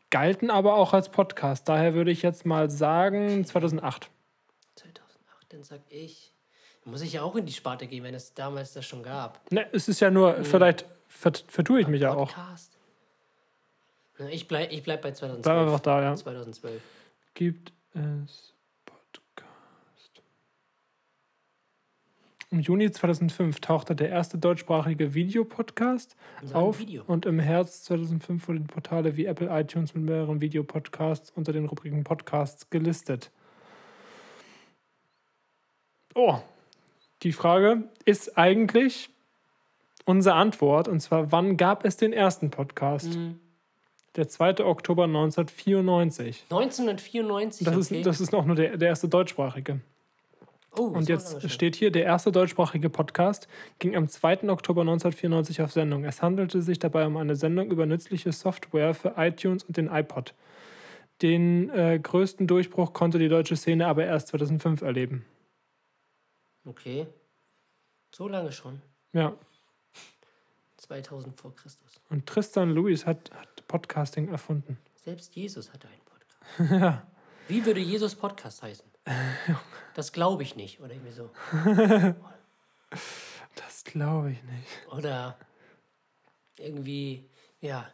galten aber auch als Podcast. Daher würde ich jetzt mal sagen 2008. 2008, dann sag ich. Dann muss ich ja auch in die Sparte gehen, wenn es damals das schon gab. Ne, es ist ja nur, vielleicht vert, vertue ich mich ja auch. Podcast. Ich bleib, ich bleib bei 2012. Bleib einfach da, ja. 2012. Gibt es Podcast? Im Juni 2005 tauchte der erste deutschsprachige Videopodcast auf Video. und im Herbst 2005 wurden Portale wie Apple iTunes mit mehreren Videopodcasts unter den Rubriken Podcasts gelistet. Oh, die Frage ist eigentlich unsere Antwort und zwar, wann gab es den ersten Podcast? Mhm. Der 2. Oktober 1994. 1994. Das, okay. ist, das ist auch nur der, der erste deutschsprachige. Oh, Und jetzt steht hier, der erste deutschsprachige Podcast ging am 2. Oktober 1994 auf Sendung. Es handelte sich dabei um eine Sendung über nützliche Software für iTunes und den iPod. Den äh, größten Durchbruch konnte die deutsche Szene aber erst 2005 erleben. Okay. So lange schon. Ja, 2000 vor Christus. und Tristan Lewis hat, hat Podcasting erfunden. Selbst Jesus hatte einen Podcast. ja. Wie würde Jesus Podcast heißen? Das glaube ich nicht. Oder irgendwie so. Das glaube ich nicht. Oder irgendwie, ja.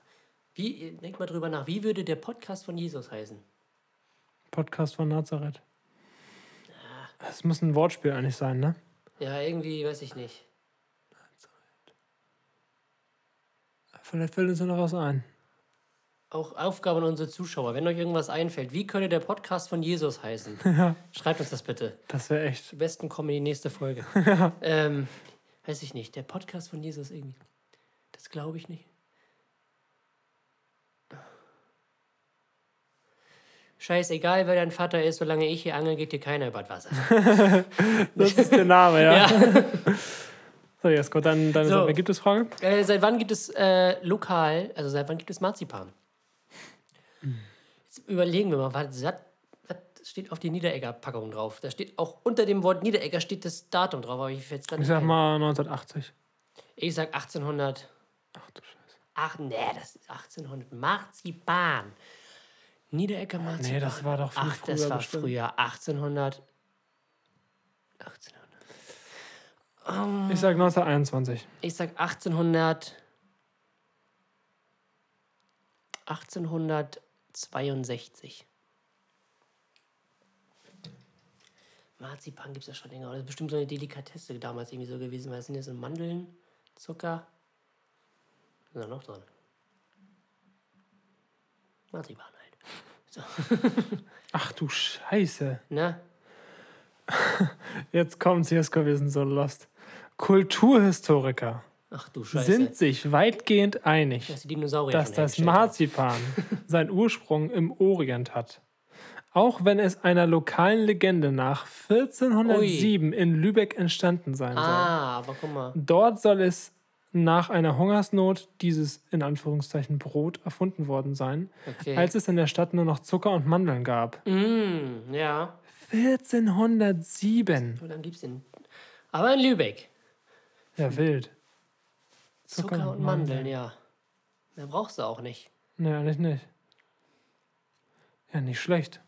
Wie, denk mal drüber nach. Wie würde der Podcast von Jesus heißen? Podcast von Nazareth. Es muss ein Wortspiel eigentlich sein, ne? Ja, irgendwie, weiß ich nicht. Vielleicht fällt uns ja noch was ein. Auch Aufgabe an unsere Zuschauer. Wenn euch irgendwas einfällt, wie könnte der Podcast von Jesus heißen? Schreibt uns das bitte. Das wäre echt. Die besten kommen in die nächste Folge. ähm, weiß ich nicht. Der Podcast von Jesus irgendwie. Das glaube ich nicht. Scheißegal, wer dein Vater ist, solange ich hier angel, geht dir keiner über das Wasser. Das ist der Name, ja. Ja. So, Jesko, dann deine So. Ergebnisfrage. Äh, seit wann gibt es äh, lokal, also seit wann gibt es Marzipan? Jetzt überlegen wir mal, was, was steht auf die Niederegger-Packung drauf? Da steht auch unter dem Wort Niederegger steht das Datum drauf, aber ich jetzt dann Ich sag mal 1980. Ich sag 1800. Ach du Scheiße. Ach nee, das ist 1800. Marzipan. Niederegger Marzipan. Nee, das war doch viel Ach, das früher war bestimmt. früher. 1800. 1800. Ich sag 1921. Ich sag 1800. 1862. Marzipan gibt es ja schon länger. Das ist bestimmt so eine Delikatesse damals irgendwie so gewesen, weil es sind ja so Mandeln, Zucker. Was ist da noch drin? Marzipan halt. So. Ach du Scheiße. Na? Jetzt kommt's, Jesko, wir sind so lost. Kulturhistoriker. Sind sich weitgehend einig, dass dass das. Marzipan seinen Ursprung im Orient hat. Auch wenn es einer lokalen Legende nach 1407 in Lübeck entstanden sein soll. Ah, aber guck mal. Dort soll es nach einer Hungersnot dieses in Anführungszeichen Brot erfunden worden sein, Okay. als es in der Stadt nur noch Zucker und Mandeln gab. Mm, ja. 1407. So lange gibt's den. Aber in Lübeck. Ja, wild. Zucker, und Mandeln, ja. Mehr brauchst du auch nicht. Nee, eigentlich nicht. Ja, nicht schlecht.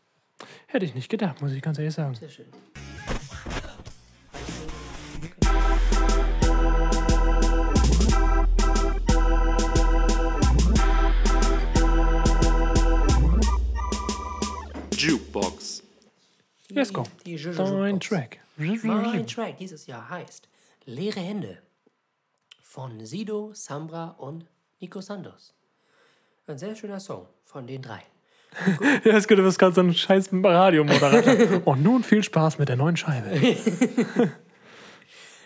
Hätte ich nicht gedacht, muss ich ganz ehrlich sagen. Sehr schön. Jukebox. Let's go. Dein. Track. Mein Track dieses Jahr heißt Leere Hände von Sido, Sambra und Nico Santos. Ein sehr schöner Song von den drei. Ja, es könnte was ganz so ein scheiß Radiomoderator. Und nun viel Spaß mit der neuen Scheibe.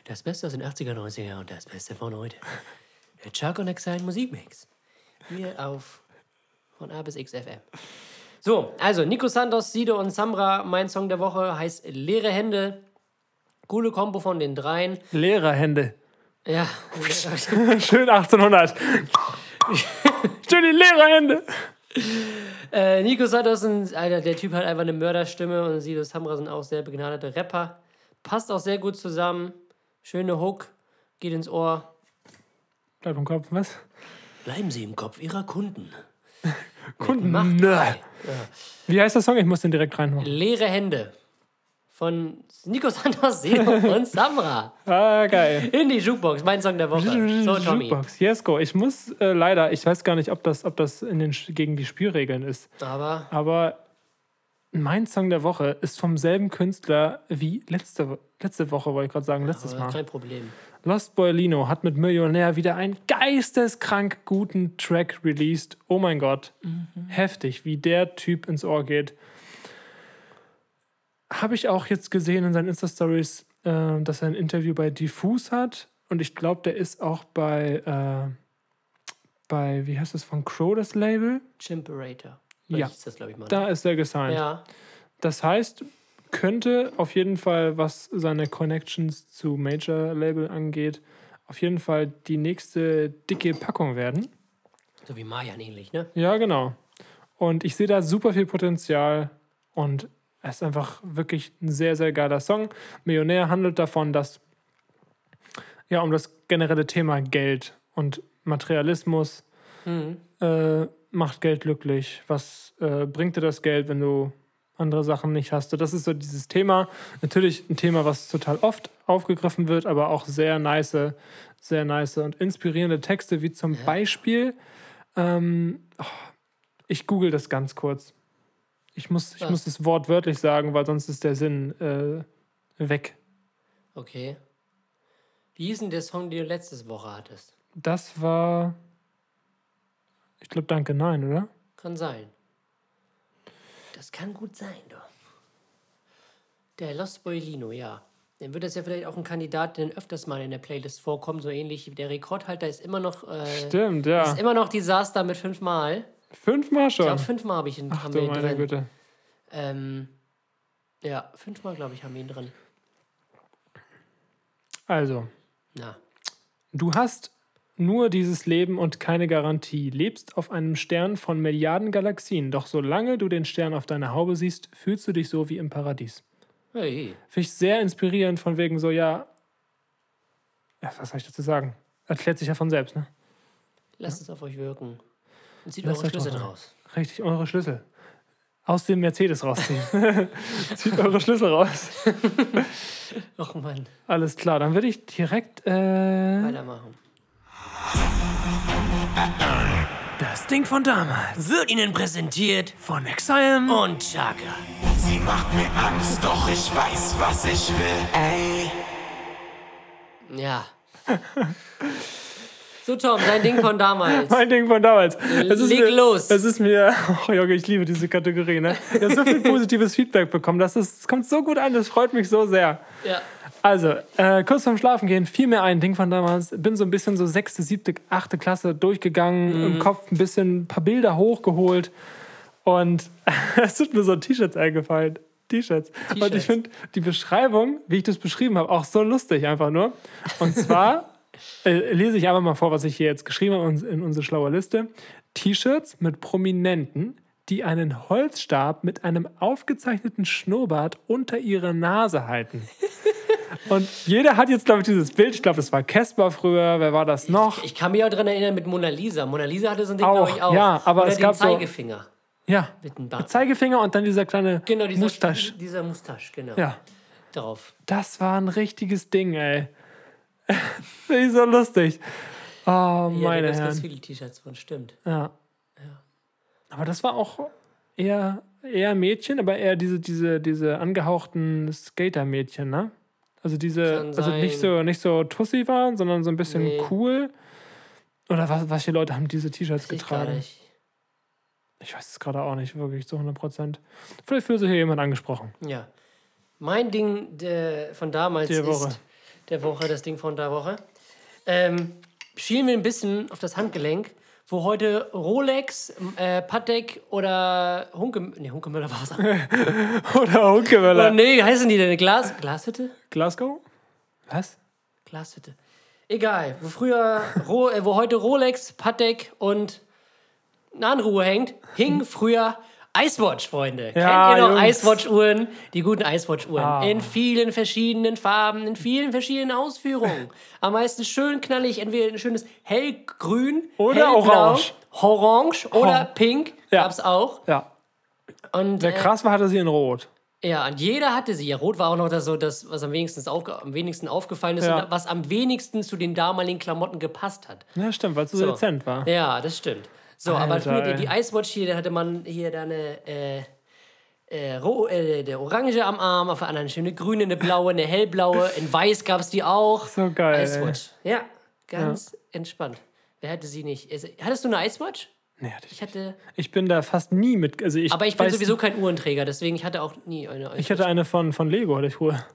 Das Beste aus den 80er, 90er und das Beste von heute. Der Chuck und Exile Musikmix. Hier auf von A bis XFM. So, also Nico Santos, Sido und Sambra. Mein Song der Woche heißt Leere Hände. Coole Kombo von den dreien. Lehrerhände. Ja, Schön 1800. Schön die Lehrerhände. äh, Nico ein, Alter, der Typ hat einfach eine Mörderstimme und Sido und Sambra sind auch sehr begnadete Rapper. Passt auch sehr gut zusammen. Schöne Hook, geht ins Ohr. Bleib im Kopf, was? Bleiben Sie im Kopf Ihrer Kunden. Kunden. Macht Nö. frei. Wie heißt der Song? Ich muss den direkt reinmachen. Leere Hände von Nico Santos, und Samra. Ah, geil. In die Jukebox, mein Song der Woche. So, Tommy. Jukebox. Yes, go. Ich muss äh, leider, ich weiß gar nicht, ob das, ob das in den, gegen die Spielregeln ist. Aber Aber mein Song der Woche ist vom selben Künstler wie letzte, letzte Woche, wollte ich gerade sagen, letztes aber Mal. kein Problem. Lost Boy Lino hat mit Millionär wieder einen geisteskrank guten Track released. Oh mein Gott. Heftig, wie der Typ ins Ohr geht. Habe ich auch jetzt gesehen in seinen Insta-Stories, äh, dass er ein Interview bei Diffus hat. Und ich glaube, der ist auch bei, äh, bei, wie heißt das, von Crow, das Label? Chimperator. Ja. Ist das, ich, mal. Da ist er gesigned. ja. Das heißt, könnte auf jeden Fall, was seine Connections zu Major-Label angeht, auf jeden Fall die nächste dicke Packung werden. So wie Mayan ähnlich, ne? Ja, genau. Und ich sehe da super viel Potenzial und es ist einfach wirklich ein sehr, sehr geiler Song. Millionär handelt davon, dass ja um das generelle Thema Geld und Materialismus äh, macht Geld glücklich. Was äh, bringt dir das Geld, wenn du andere Sachen nicht hast? Das ist so dieses Thema. Natürlich ein Thema, was total oft aufgegriffen wird, aber auch sehr nice, sehr nice und inspirierende Texte, wie zum Beispiel ähm, oh, ich google das ganz kurz. Ich muss, ich Was? muss das Wort wörtlich sagen, weil sonst ist der Sinn äh, weg. Okay. Wie hieß denn der Song, den du letzte Woche hattest? Das war. Ich glaube, danke, nein, oder? Kann sein. Das kann gut sein, doch. Der Lost Boy Lino, ja. Dann wird das ja vielleicht auch ein Kandidat, der öfters mal in der Playlist vorkommt, so ähnlich. wie Der Rekordhalter ist immer noch, äh, Stimmt, ja. ist immer noch Desaster mit fünfmal. Fünfmal Ich schon. glaube, fünfmal habe ich ihn, Ach haben wir ihn meine drin. Güte. Ähm, ja, fünfmal, glaube ich, haben wir ihn drin. Also, Na, du hast nur dieses Leben und keine Garantie. Lebst auf einem Stern von Milliarden Galaxien. Doch solange du den Stern auf deiner Haube siehst, fühlst du dich so wie im Paradies. hey, Finde ich sehr inspirierend, von wegen so, ja. ja was soll ich dazu sagen? Erklärt sich ja von selbst, ne? lasst es auf euch wirken. Und zieht Lasst eure euch Schlüsse drauf draus. Richtig, eure Schlüssel. Aus dem Mercedes rausziehen. Zieht eure Schlüssel raus. Och Mann, Alles klar, dann würde ich direkt äh, weitermachen. das Ding von damals Wird Ihnen präsentiert von Exile. und Chaka. Sie macht mir Angst, doch ich weiß, was ich will. Ey. Ja. So, Tom, dein Ding von damals. Mein Ding von damals. Ist Leg mir, los. Es ist mir, oh Junge, ich liebe diese Kategorie, ne? Ich habe so viel positives Feedback bekommen. Das, ist, das kommt so gut an, das freut mich so sehr. Ja. Also, äh, kurz vorm Schlafen gehen, fiel mir ein Ding von damals. Bin so ein bisschen so sechste, siebte, achte Klasse durchgegangen, im Kopf ein bisschen ein paar Bilder hochgeholt. Und es sind mir so T-Shirts eingefallen. T-Shirts. Und ich finde die Beschreibung, wie ich das beschrieben habe, auch so lustig einfach nur. Und zwar äh, lese ich einfach mal vor, was ich hier jetzt geschrieben habe in- unsere schlaue Liste. T-Shirts mit Prominenten, die einen Holzstab mit einem aufgezeichneten Schnurrbart unter ihre Nase halten. Und jeder hat jetzt, glaube ich, dieses Bild. Ich glaube, das war Casper früher. Wer war das noch? Ich kann mich auch daran erinnern mit Mona Lisa. Mona Lisa hatte so ein Ding, Auch, glaube ich, auch. ja, aber Oder es den gab so- Zeigefinger. Ja. Mit dem Mit Zeigefinger und dann dieser kleine Genau, dieser Mustache. Dieser Mustache, genau. Ja. Drauf. Das war ein richtiges Ding, ey. Finde ich so lustig. Oh, Ja, meine gab's Herren. ganz viele T-Shirts von, stimmt. Ja. Aber das war auch eher, eher Mädchen, aber eher diese, diese, diese angehauchten Skater-Mädchen, ne? Also diese, also nicht so, nicht so Tussi waren, sondern so ein bisschen Nee. cool. Oder was, was für Leute haben diese T-Shirts ich getragen? nicht. Ich weiß es gerade auch nicht wirklich zu 100 Prozent. Vielleicht fühlt sich hier jemand angesprochen. Ja. Mein Ding der, von damals Der ist Woche. Der Woche, das Ding von der Woche. Ähm, schielen wir ein bisschen auf das Handgelenk, wo heute Rolex, äh, Patek oder Hunke, nee, Hunkemöller war es. Oder Hunkemöller. Oder nee, wie heißen die denn? Glas, Glashütte? Glasgow? Was? Glashütte. Egal, wo früher, äh, wo heute Rolex, Patek und Nahenruhe hängt, hing früher Icewatch, Freunde. Ja, Kennt ihr noch. Icewatch-Uhren? Die guten Icewatch-Uhren. Ah. In vielen verschiedenen Farben, in vielen verschiedenen Ausführungen. Am meisten schön knallig, entweder ein schönes hellgrün, Oder hellblau, orange. orange oder Oh. pink Ja. gab's auch. Ja. Und, Wer äh, krass war, hatte sie in Rot. ja, und jeder hatte sie. Ja, Rot war auch noch das, so das, was am wenigsten, aufge am wenigsten aufgefallen ist Ja. und was am wenigsten zu den damaligen Klamotten gepasst hat. Ja, stimmt, weil es So. dezent war. Ja, das stimmt. So, aber Alter, früher die, ey. die Icewatch hier, da hatte man hier dann eine, äh, äh, äh, der Orange am Arm, auf der anderen eine schöne grüne, eine blaue, eine hellblaue, in weiß gab es die auch. So geil. Ey. Icewatch. Ja, ganz entspannt. Wer hatte sie nicht? Hattest du eine Icewatch? Nee, hatte ich, Ich hatte, ich bin da fast nie mit. Also ich aber ich bin sowieso kein Uhrenträger, deswegen ich hatte auch nie eine Icewatch. Ich hatte eine von, von Lego, hatte ich früher.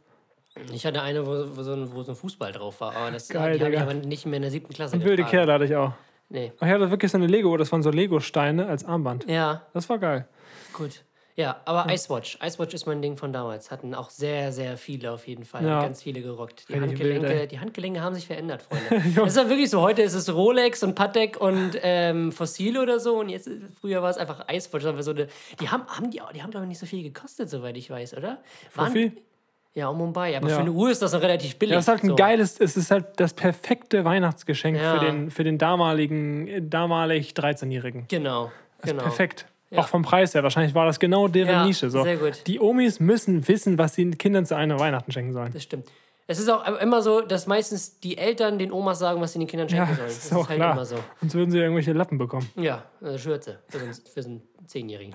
Ich hatte eine, wo, wo, so, ein, wo so ein Fußball drauf war, aber das Geil, die habe ich aber nicht mehr in der siebten Klasse wilde. Kerle hatte ich auch. Nee. Ich hatte wirklich so eine Lego, das waren so Lego-Steine als Armband. Ja, Das war geil. Gut. Ja, aber Icewatch. Icewatch ist mein Ding von damals. Hatten auch sehr, sehr viele auf jeden Fall. Ja. Ganz viele gerockt. Die Handgelenke, wild, die Handgelenke haben sich verändert, Freunde. das ist ja wirklich so. Heute ist es Rolex und Patek und ähm, Fossil oder so. Und jetzt, früher war es einfach Icewatch. Aber so eine, die haben, haben die, die haben glaube ich nicht so viel gekostet, soweit ich weiß, oder? Waren- Fuffi? Ja, um Mumbai. Aber Ja. für eine Uhr ist das noch relativ billig. Ja, das ist halt ein so. geiles, es ist halt das perfekte Weihnachtsgeschenk Ja. für den, für den damaligen, damalig 13-Jährigen. Genau, genau. Perfekt. Ja. Auch vom Preis her. Wahrscheinlich war das genau deren Ja, Nische. So. sehr gut. Die Omis müssen wissen, was sie den Kindern zu einer Weihnachten schenken sollen. Das stimmt. Es ist auch immer so, dass meistens die Eltern den Omas sagen, was sie den Kindern schenken Ja, sollen. das Das ist auch halt klar. immer so. Sonst würden sie irgendwelche Lappen bekommen. Ja, also Schürze für so einen, für so einen Zehnjährigen.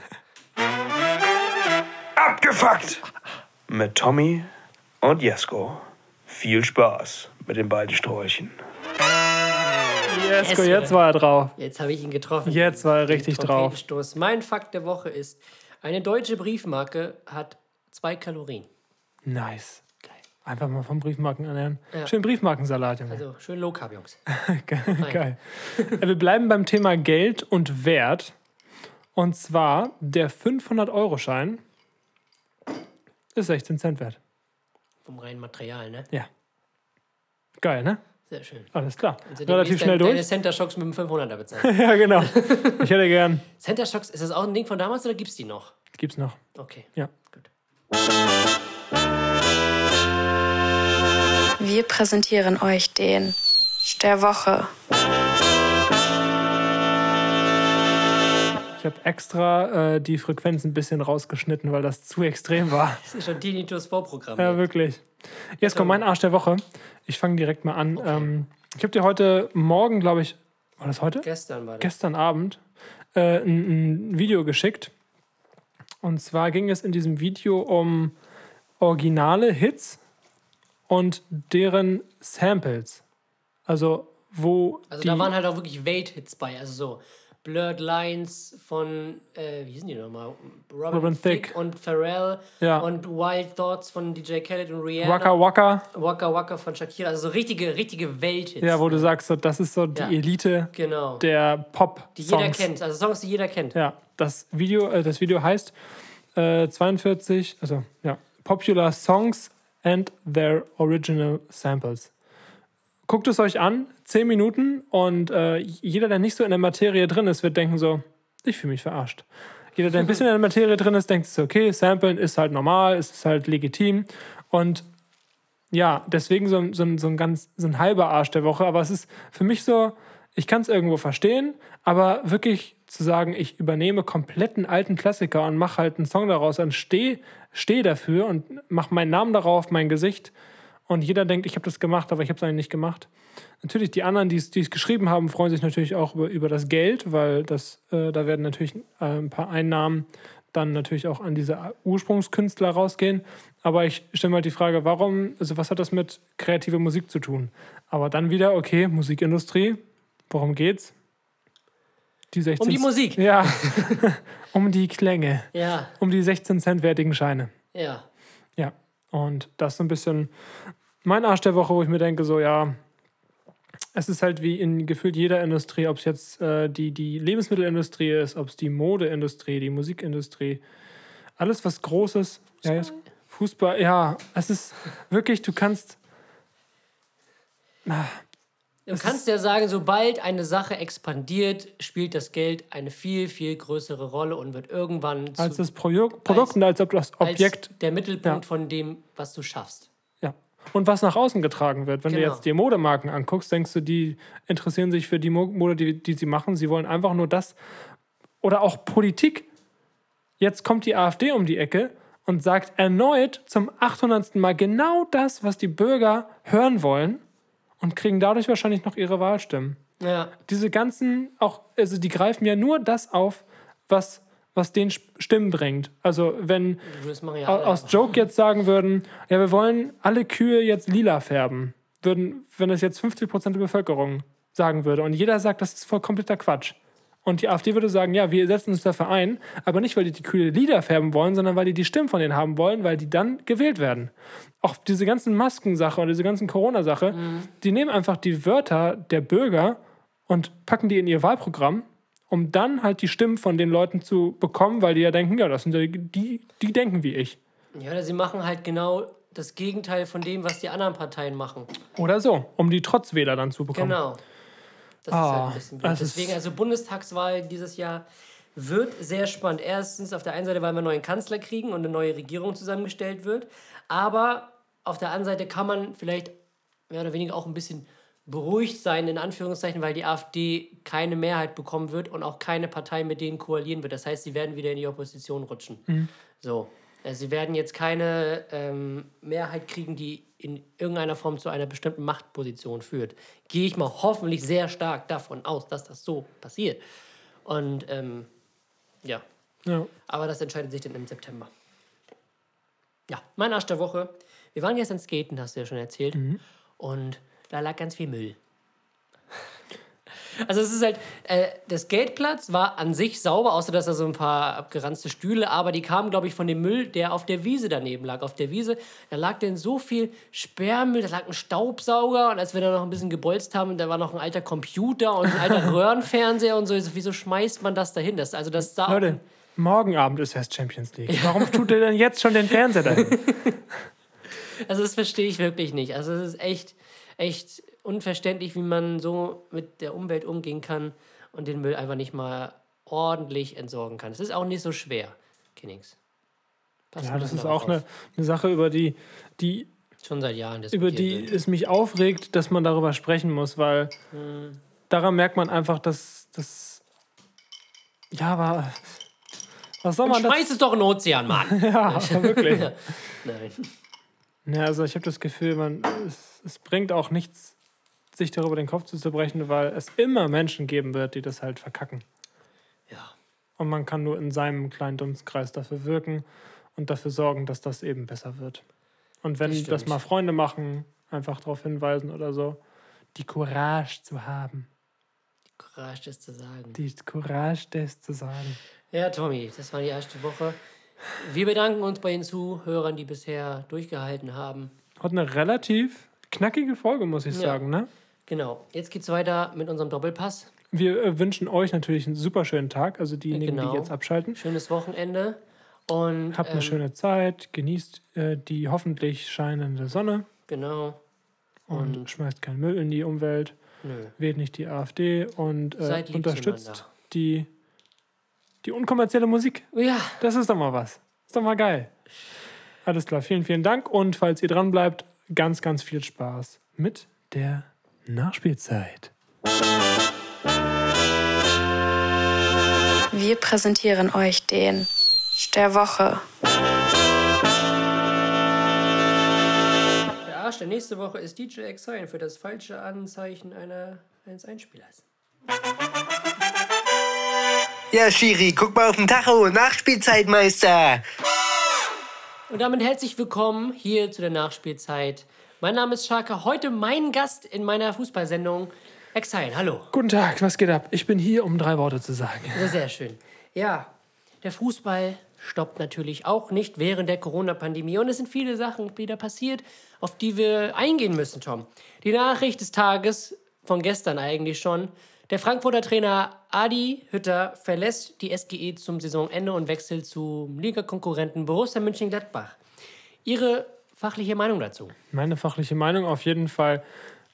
Abgefuckt! Mit Tommy und Jesko. Viel Spaß mit den beiden Sträuchen. Jesko, jetzt war er drauf. Jetzt habe ich ihn getroffen. Jetzt war er richtig drauf. Mein Fakt der Woche ist, eine deutsche Briefmarke hat zwei Kalorien. Nice. Einfach mal vom Briefmarken ernähren. Ja. Schön Briefmarkensalat, Junge. Also schön Low Carb, Jungs. Geil. Äh, Wir bleiben beim Thema Geld und Wert. Und zwar der 500-Euro-Schein ist 16 Cent wert. Vom reinen Material, ne? Ja. Geil, ne? Sehr schön. Alles klar. Also Relativ schnell dein- Deine durch. Center Shocks mit dem 500er bezahlen. ja, genau. Ich hätte gern. Center Shocks, ist das auch ein Ding von damals oder gibt es die noch? Gibt's noch. Okay. Ja. Wir präsentieren euch den der Woche. Habe extra äh, die Frequenz ein bisschen rausgeschnitten, weil das zu extrem war. Das ist schon Tinnitus Vorprogramm. Ja, wirklich. Jetzt kommt mein Arsch der Woche. Ich fange direkt mal an. Ähm, ich habe dir heute Morgen, glaube ich, war das heute? Gestern war das. Gestern Abend äh, ein, ein Video geschickt. Und zwar ging es in diesem Video um originale Hits und deren Samples. Also, wo. Also da waren halt auch wirklich Welthits bei. Also so Blurred Lines von, äh, wie hießen die nochmal? Robin, Robin Thicke Thicke. und Pharrell. Ja. Und Wild Thoughts von DJ Khaled und Rihanna. Waka Waka. Waka Waka von Shakira. Also so richtige, richtige Welthits. Ja, wo du sagst, so, das ist so die Ja. Elite Genau. der Pop. Die jeder kennt. Also Songs, die jeder kennt. Ja, das Video, äh, das Video heißt äh, 42, also ja, Popular Songs and Their Original Samples. Guckt es euch an, 10 Minuten und äh, jeder, der nicht so in der Materie drin ist, wird denken so, ich fühle mich verarscht. Jeder, der ein bisschen in der Materie drin ist, denkt so, okay, Samplen ist halt normal, ist halt legitim und ja, deswegen so, ein- so, so ein ganz so ein halber Arsch der Woche, aber es ist für mich so, ich kann es irgendwo verstehen, aber wirklich zu sagen, ich übernehme kompletten alten Klassiker und mache halt einen Song daraus und stehe steh dafür und mache meinen Namen darauf, mein Gesicht. Und jeder denkt, ich habe das gemacht, aber ich habe es eigentlich nicht gemacht. Natürlich, die anderen, die es geschrieben haben, freuen sich natürlich auch über, über das Geld, weil das, äh, da werden natürlich äh, ein paar Einnahmen dann natürlich auch an diese Ursprungskünstler rausgehen. Aber ich stelle mal die Frage, warum, also was hat das mit kreativer Musik zu tun? Aber dann wieder, okay, Musikindustrie, worum geht's? Die 16 Um die Musik. Ja, um die Klänge. Ja. Um die 16 Cent wertigen Scheine. Ja. Ja, und das ist so ein bisschen mein Arsch der Woche, wo ich mir denke, so, ja, es ist halt wie in gefühlt jeder Industrie, ob es jetzt äh, die, die Lebensmittelindustrie ist, ob es die Modeindustrie, die Musikindustrie, alles was Großes, ja, jetzt, Fußball, ja, es ist wirklich, du kannst. Ah, Du kannst ja sagen, sobald eine Sache expandiert, spielt das Geld eine viel, viel größere Rolle und wird irgendwann zu, als das Produkt, Produkt und als ob das Objekt. als der Mittelpunkt Ja. von dem, was du schaffst. Und was nach außen getragen wird. Wenn du Genau. jetzt die Modemarken anguckst, denkst du, die interessieren sich für die Mo- Mode, die, die sie machen. Sie wollen einfach nur das. Oder auch Politik. Jetzt kommt die AfD um die Ecke und sagt erneut zum 800. Mal genau das, was die Bürger hören wollen und kriegen dadurch wahrscheinlich noch ihre Wahlstimmen. Ja. Diese ganzen, auch, also die greifen ja nur das auf, was, was den Stimmen bringt. Also wenn ja aus Joke jetzt sagen würden, ja, wir wollen alle Kühe jetzt lila färben, würden, wenn das jetzt 50% der Bevölkerung sagen würde und jeder sagt, das ist voll kompletter Quatsch. Und die AfD würde sagen, ja, wir setzen uns dafür ein, aber nicht, weil die die Kühe lila färben wollen, sondern weil die die Stimmen von denen haben wollen, weil die dann gewählt werden. Auch diese ganzen Maskensache und diese ganzen Corona-Sache, die nehmen einfach die Wörter der Bürger und packen die in ihr Wahlprogramm, um dann halt die Stimmen von den Leuten zu bekommen, weil die ja denken, ja, das sind die, die, die denken wie ich. Ja, oder sie machen halt genau das Gegenteil von dem, was die anderen Parteien machen. Oder so, um die Trotzwähler dann zu bekommen. Genau. Das ist Ah, halt ein bisschen blöd. ist- Deswegen, also Bundestagswahl dieses Jahr wird sehr spannend. Erstens auf der einen Seite, weil wir einen neuen Kanzler kriegen und eine neue Regierung zusammengestellt wird. Aber auf der anderen Seite kann man vielleicht mehr oder weniger auch ein bisschen beruhigt sein, in Anführungszeichen, weil die AfD keine Mehrheit bekommen wird und auch keine Partei mit denen koalieren wird. Das heißt, sie werden wieder in die Opposition rutschen. Mhm. So. Also sie werden jetzt keine ähm, Mehrheit kriegen, die in irgendeiner Form zu einer bestimmten Machtposition führt. Gehe ich mal hoffentlich sehr stark davon aus, dass das so passiert. Und ähm, ja. Ja. Aber das entscheidet sich dann im September. Ja, mein Arsch der Woche. Wir waren gestern skaten, hast du ja schon erzählt. Und da lag ganz viel Müll. Also es ist halt, äh, der Skateplatz war an sich sauber, außer dass da so ein paar abgeranzte Stühle, aber die kamen, glaube ich, von dem Müll, der auf der Wiese daneben lag. Auf der Wiese, da lag denn so viel Sperrmüll, da lag ein Staubsauger und als wir da noch ein bisschen gebolzt haben, da war noch ein alter Computer und ein alter Röhrenfernseher und so. Ich so, Wieso schmeißt man das dahin? Das, also das sah Leute, morgen Abend ist erst Champions League. Warum tut ihr denn jetzt schon den Fernseher dahin? Also das verstehe ich wirklich nicht. Also es ist echt, echt unverständlich, wie man so mit der Umwelt umgehen kann und den Müll einfach nicht mal ordentlich entsorgen kann. Es ist auch nicht so schwer, Kinnings. Pass Ja, das ist auch eine, eine Sache, über die, die, Schon seit Jahren über die wird. es mich aufregt, dass man darüber sprechen muss, weil Hm. daran merkt man einfach, dass das. Ja, aber. Was soll man schmeiß es doch in den Ozean, Mann! ja, wirklich. Nein. Ja, also ich habe das Gefühl, man, es, es bringt auch nichts, sich darüber den Kopf zu zerbrechen, weil es immer Menschen geben wird, die das halt verkacken. Ja. Und man kann nur in seinem kleinen Dunstkreis dafür wirken und dafür sorgen, dass das eben besser wird. Und wenn Das das, mal Freunde machen, einfach darauf hinweisen oder so, die Courage zu haben. Courage, das zu sagen. Die Courage, das zu sagen. Ja, Tommy, das war die erste Woche. Wir bedanken uns bei den Zuhörern, die bisher durchgehalten haben. Hat eine relativ knackige Folge, muss ich Ja. sagen. Ne? Genau, jetzt geht's weiter mit unserem Doppelpass. Wir äh, wünschen euch natürlich einen super schönen Tag, also diejenigen, Genau. die jetzt abschalten. Schönes Wochenende. Und Habt eine ähm, schöne Zeit, genießt äh, die hoffentlich scheinende Sonne Genau. und, Und- schmeißt keinen Müll in die Umwelt, Nö. wählt nicht die AfD und äh, unterstützt die, die unkommerzielle Musik. Ja. Das ist doch mal was. Ist doch mal geil. Alles klar, vielen, vielen Dank und falls ihr dran bleibt, ganz, ganz viel Spaß mit der Nachspielzeit. Wir präsentieren euch den der Woche. Der Arsch der nächste Woche ist DJ Exile für das falsche Anzeichen einer, eines Einspielers. Ja, Schiri, guck mal auf den Tacho. Nachspielzeitmeister. Und damit herzlich willkommen hier zu der Nachspielzeit. Mein Name ist Scharka. Heute mein Gast in meiner Fußballsendung. Exile, hallo. Guten Tag, was geht ab? Ich bin hier, um drei Worte zu sagen. Sehr, sehr schön. Ja, der Fußball stoppt natürlich auch nicht während der Corona-Pandemie. Und es sind viele Sachen wieder passiert, auf die wir eingehen müssen, Tom. Die Nachricht des Tages, von gestern eigentlich schon. Der Frankfurter Trainer Adi Hütter verlässt die SGE zum Saisonende und wechselt zum Ligakonkurrenten Borussia Mönchengladbach. Ihre fachliche Meinung dazu? Meine fachliche Meinung auf jeden Fall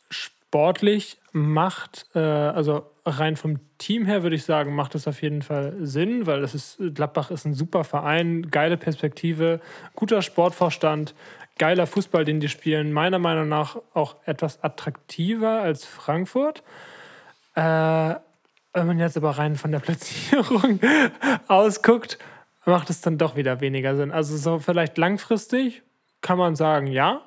sportlich macht, äh, also rein vom Team her würde ich sagen, macht es auf jeden Fall Sinn, weil es ist, Gladbach ist ein super Verein, geile Perspektive, guter Sportvorstand, geiler Fußball, den die spielen. Meiner Meinung nach auch etwas attraktiver als Frankfurt. Äh, wenn man jetzt aber rein von der Platzierung ausguckt, macht es dann doch wieder weniger Sinn. Also so vielleicht langfristig kann man sagen, ja,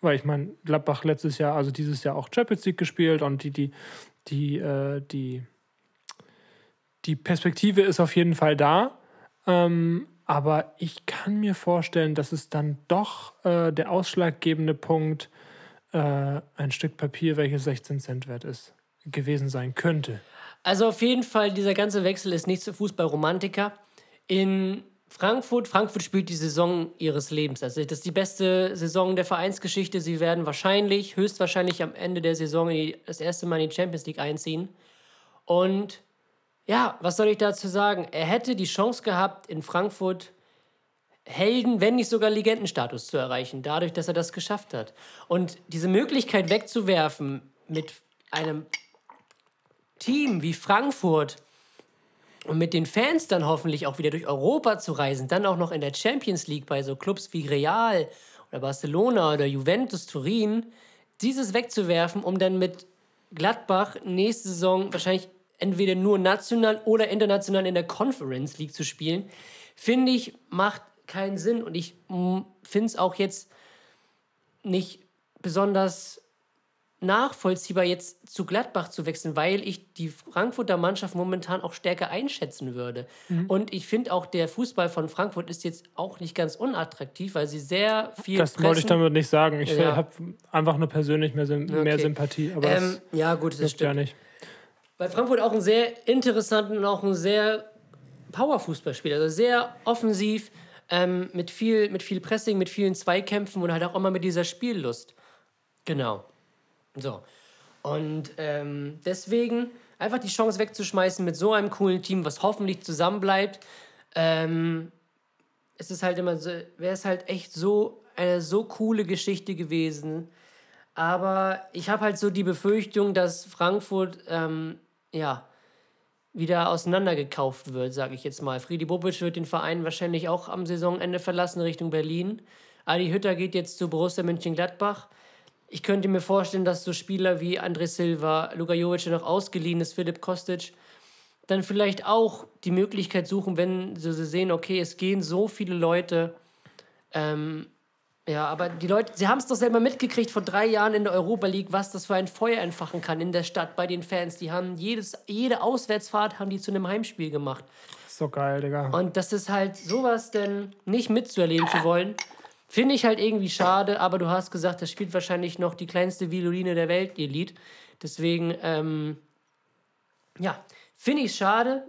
weil ich meine, Gladbach letztes Jahr, also dieses Jahr auch Champions League gespielt und die, die, die, äh, die, die Perspektive ist auf jeden Fall da. Ähm, aber ich kann mir vorstellen, dass es dann doch äh, der ausschlaggebende Punkt äh, ein Stück Papier, welches 16 Cent wert ist, gewesen sein könnte. Also auf jeden Fall, dieser ganze Wechsel ist nicht zu Fußballromantiker. In Frankfurt, Frankfurt spielt die Saison ihres Lebens. Also das ist die beste Saison der Vereinsgeschichte. Sie werden wahrscheinlich, höchstwahrscheinlich am Ende der Saison das erste Mal in die Champions League einziehen. Und ja, was soll ich dazu sagen? Er hätte die Chance gehabt, in Frankfurt Helden, wenn nicht sogar Legendenstatus zu erreichen, dadurch, dass er das geschafft hat. Und diese Möglichkeit wegzuwerfen mit einem Team wie Frankfurt, und mit den Fans dann hoffentlich auch wieder durch Europa zu reisen, dann auch noch in der Champions League bei so Clubs wie Real oder Barcelona oder Juventus Turin, dieses wegzuwerfen, um dann mit Gladbach nächste Saison wahrscheinlich entweder nur national oder international in der Conference League zu spielen, finde ich, macht keinen Sinn. Und ich finde es auch jetzt nicht besonders nachvollziehbar, jetzt zu Gladbach zu wechseln, weil ich die Frankfurter Mannschaft momentan auch stärker einschätzen würde. Mhm. Und ich finde auch, der Fußball von Frankfurt ist jetzt auch nicht ganz unattraktiv, weil sie sehr viel. Das pressen. wollte ich damit nicht sagen. Ich ja. habe einfach nur persönlich mehr, mehr okay. Sympathie. Aber ähm, ja, gut, das stimmt. Ja nicht. Bei Frankfurt auch einen sehr interessanten und auch einen sehr Power-Fußballspieler, also sehr offensiv. Ähm, mit, viel, mit viel Pressing, mit vielen Zweikämpfen und halt auch immer mit dieser Spiellust. Genau. So. Und ähm, deswegen einfach die Chance wegzuschmeißen mit so einem coolen Team, was hoffentlich zusammenbleibt. Ähm, es ist halt immer so, wäre es halt echt so eine so coole Geschichte gewesen. Aber ich habe halt so die Befürchtung, dass Frankfurt ähm, ja wieder auseinandergekauft wird, sage ich jetzt mal. Friedi Bobic wird den Verein wahrscheinlich auch am Saisonende verlassen Richtung Berlin. Adi Hütter geht jetzt zu Borussia Mönchengladbach. Ich könnte mir vorstellen, dass so Spieler wie André Silva, Luka Jovic, der noch ausgeliehen ist, Philipp Kostic, dann vielleicht auch die Möglichkeit suchen, wenn sie sehen, okay, es gehen so viele Leute. Ähm, ja, aber die Leute, sie haben es doch selber mitgekriegt vor drei Jahren in der Europa League, was das für ein Feuer entfachen kann in der Stadt bei den Fans. Die haben jedes, jede Auswärtsfahrt haben die zu einem Heimspiel gemacht. So geil, Digga. Und das ist halt sowas denn nicht mitzuerleben zu wollen. Finde ich halt irgendwie schade, aber du hast gesagt, das spielt wahrscheinlich noch die kleinste Violine der Welt, ihr Lied. Deswegen, ähm, ja, finde ich schade.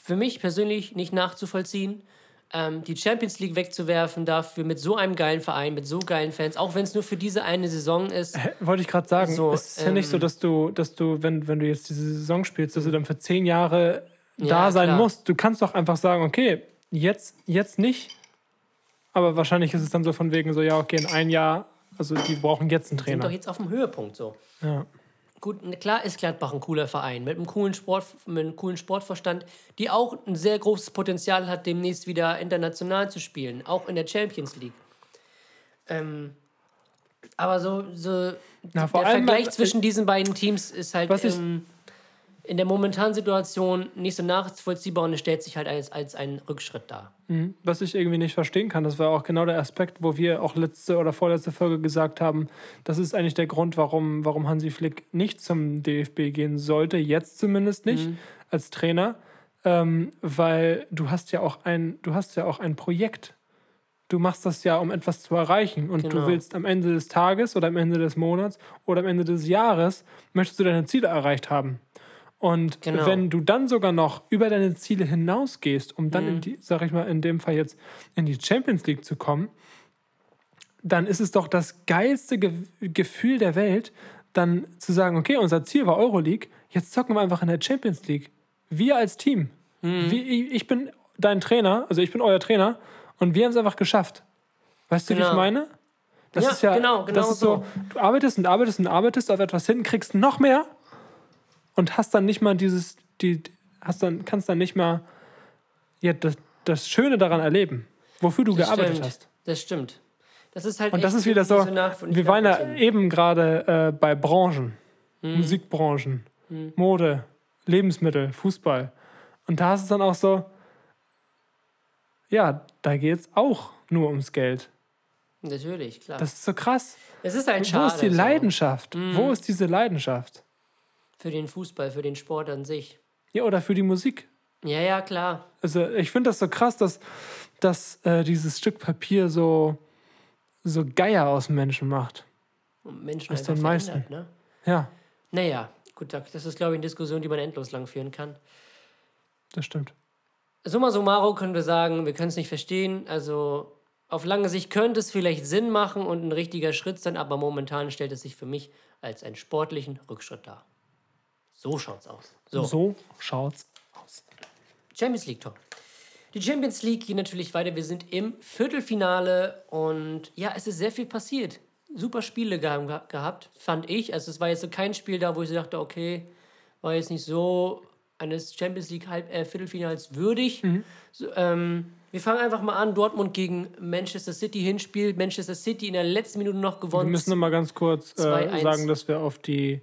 Für mich persönlich nicht nachzuvollziehen. Ähm, die Champions League wegzuwerfen dafür mit so einem geilen Verein, mit so geilen Fans, auch wenn es nur für diese eine Saison ist. Wollte ich gerade sagen, so, es ist ähm, ja nicht so, ähm, dass du, dass du, wenn, wenn du jetzt diese Saison spielst, dass du dann für zehn Jahre da ja, sein klar. musst. Du kannst doch einfach sagen, okay, jetzt, jetzt nicht, aber wahrscheinlich ist es dann so von wegen so, ja, okay, in ein Jahr, also die brauchen jetzt einen Trainer. Sind doch jetzt auf dem Höhepunkt so. Ja. Gut, klar ist Gladbach ein cooler Verein mit einem coolen, Sport, mit einem coolen Sportverstand, die auch ein sehr großes Potenzial hat, demnächst wieder international zu spielen, auch in der Champions League. Ähm, aber so, so Na, der Vergleich zwischen diesen beiden Teams ist halt. Was ich, ähm, in der momentanen Situation nicht so nachvollziehbar und es stellt sich halt als, als ein Rückschritt dar. Mhm. Was ich irgendwie nicht verstehen kann, das war auch genau der Aspekt, wo wir auch letzte oder vorletzte Folge gesagt haben, das ist eigentlich der Grund, warum, warum Hansi Flick nicht zum DFB gehen sollte, jetzt zumindest nicht, Mhm. als Trainer, ähm, weil du hast ja auch ein, du hast ja auch ein Projekt. Du machst das ja, um etwas zu erreichen. Und Genau. du willst am Ende des Tages oder am Ende des Monats oder am Ende des Jahres, möchtest du deine Ziele erreicht haben. Und Genau. wenn du dann sogar noch über deine Ziele hinausgehst, um dann Mhm. in die, sag ich mal, in dem Fall jetzt in die Champions League zu kommen, dann ist es doch das geilste Ge Gefühl der Welt, dann zu sagen, okay, unser Ziel war Euroleague, jetzt zocken wir einfach in der Champions League. Wir als Team. Mhm. Wie, ich bin dein Trainer, also ich bin euer Trainer und wir haben es einfach geschafft. Weißt du, wie ich Genau. meine? Das Ja, ist ja, genau, genau das ist so. Du arbeitest und arbeitest und arbeitest auf etwas hin, kriegst noch mehr und hast dann nicht mal dieses, die, hast dann, kannst dann nicht mal ja, das, das Schöne daran erleben, wofür du Das gearbeitet stimmt. hast. Das stimmt. Das ist halt Und das ist wieder so, wir waren ja eben gerade äh, bei Branchen, Mhm. Musikbranchen, Mhm. Mode, Lebensmittel, Fußball. Und da ist es dann auch so, ja, da geht es auch nur ums Geld. Natürlich, klar. Das ist so krass. Es ist halt Wo schade. ist die so. Leidenschaft? Mhm. Wo ist diese Leidenschaft? Für den Fußball, für den Sport an sich. Ja, oder für die Musik. Ja, ja, klar. Also ich finde das so krass, dass, dass äh, dieses Stück Papier so, so Geier aus Menschen macht. Und Menschen Aus den meisten. ne? Ja, Naja, gut, das ist, glaube ich, eine Diskussion, die man endlos lang führen kann. das stimmt. Summa summarum können wir sagen, wir können es nicht verstehen. Also auf lange Sicht könnte es vielleicht Sinn machen und ein richtiger Schritt sein, aber momentan stellt es sich für mich als einen sportlichen Rückschritt dar. So schaut's aus. So, so schaut's aus. Champions League Tor. Die Champions League geht natürlich weiter. Wir sind im Viertelfinale und ja, es ist sehr viel passiert. Super Spiele ge gehabt, fand ich. Also es war jetzt so kein Spiel da, wo ich dachte, okay, war jetzt nicht so eines Champions League Halb äh, Viertelfinals würdig. So, ähm, wir fangen einfach mal an. Dortmund gegen Manchester City Hinspiel. Manchester City in der letzten Minute noch Wir gewonnen. müssen noch mal ganz kurz äh, 2-1. sagen, dass wir auf die